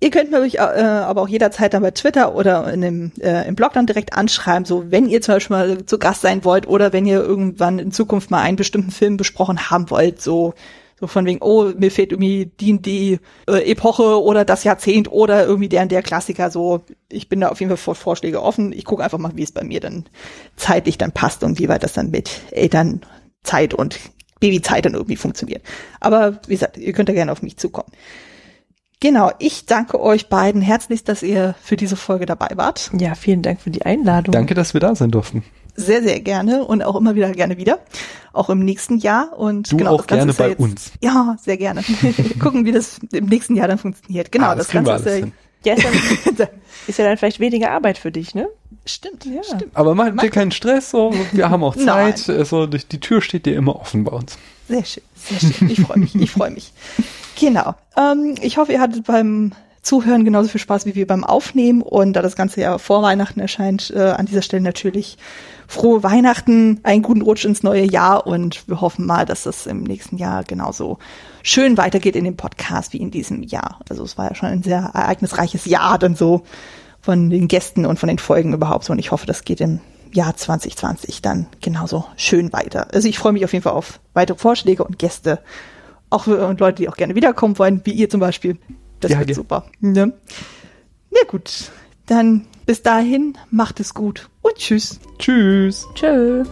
Ihr könnt mich äh, aber auch jederzeit dann bei Twitter oder in dem, äh, im Blog dann direkt anschreiben, so wenn ihr zum Beispiel mal zu Gast sein wollt oder wenn ihr irgendwann in Zukunft mal einen bestimmten Film besprochen haben wollt, so so von wegen, oh, mir fehlt irgendwie die, die äh, Epoche oder das Jahrzehnt oder irgendwie der und der Klassiker, so ich bin da auf jeden Fall vor Vorschläge offen. Ich gucke einfach mal, wie es bei mir dann zeitlich dann passt und wie weit das dann mit Elternzeit und Babyzeit dann irgendwie funktioniert. Aber wie gesagt, ihr könnt da gerne auf mich zukommen. Genau, ich danke euch beiden herzlichst, dass ihr für diese Folge dabei wart. Ja, vielen Dank für die Einladung. Danke, dass wir da sein durften. Sehr, sehr gerne und auch immer wieder gerne wieder. Auch im nächsten Jahr. Und Du genau, auch das Ganze gerne ist ja bei jetzt, uns. Ja, sehr gerne. Gucken, wie das im nächsten Jahr dann funktioniert. Genau, Ah, das, wir Ganze ist alles ja, hin. Ja, ist, dann, ist ja dann vielleicht weniger Arbeit für dich, ne? Stimmt, Ja. stimmt. Aber mach dir keinen Stress, so. wir haben auch. Zeit. Also, die die Tür steht dir immer offen bei uns. Sehr schön, sehr schön. Ich freue mich, ich freue mich. Genau. Ähm, ich hoffe, ihr hattet beim Zuhören genauso viel Spaß wie wir beim Aufnehmen. Und da das Ganze ja vor Weihnachten erscheint, äh, an dieser Stelle natürlich frohe Weihnachten, einen guten Rutsch ins neue Jahr und wir hoffen mal, dass das im nächsten Jahr genauso schön weitergeht in dem Podcast wie in diesem Jahr. Also es war ja schon ein sehr ereignisreiches Jahr dann so von den Gästen und von den Folgen überhaupt und ich hoffe, das geht im Jahr 2020 dann genauso schön weiter. Also ich freue mich auf jeden Fall auf weitere Vorschläge und Gäste, auch und Leute, die auch gerne wiederkommen wollen, wie ihr zum Beispiel. Das Ja, wird ja. super. Ne? Na gut, dann bis dahin macht es gut und tschüss. Tschüss. Tschö.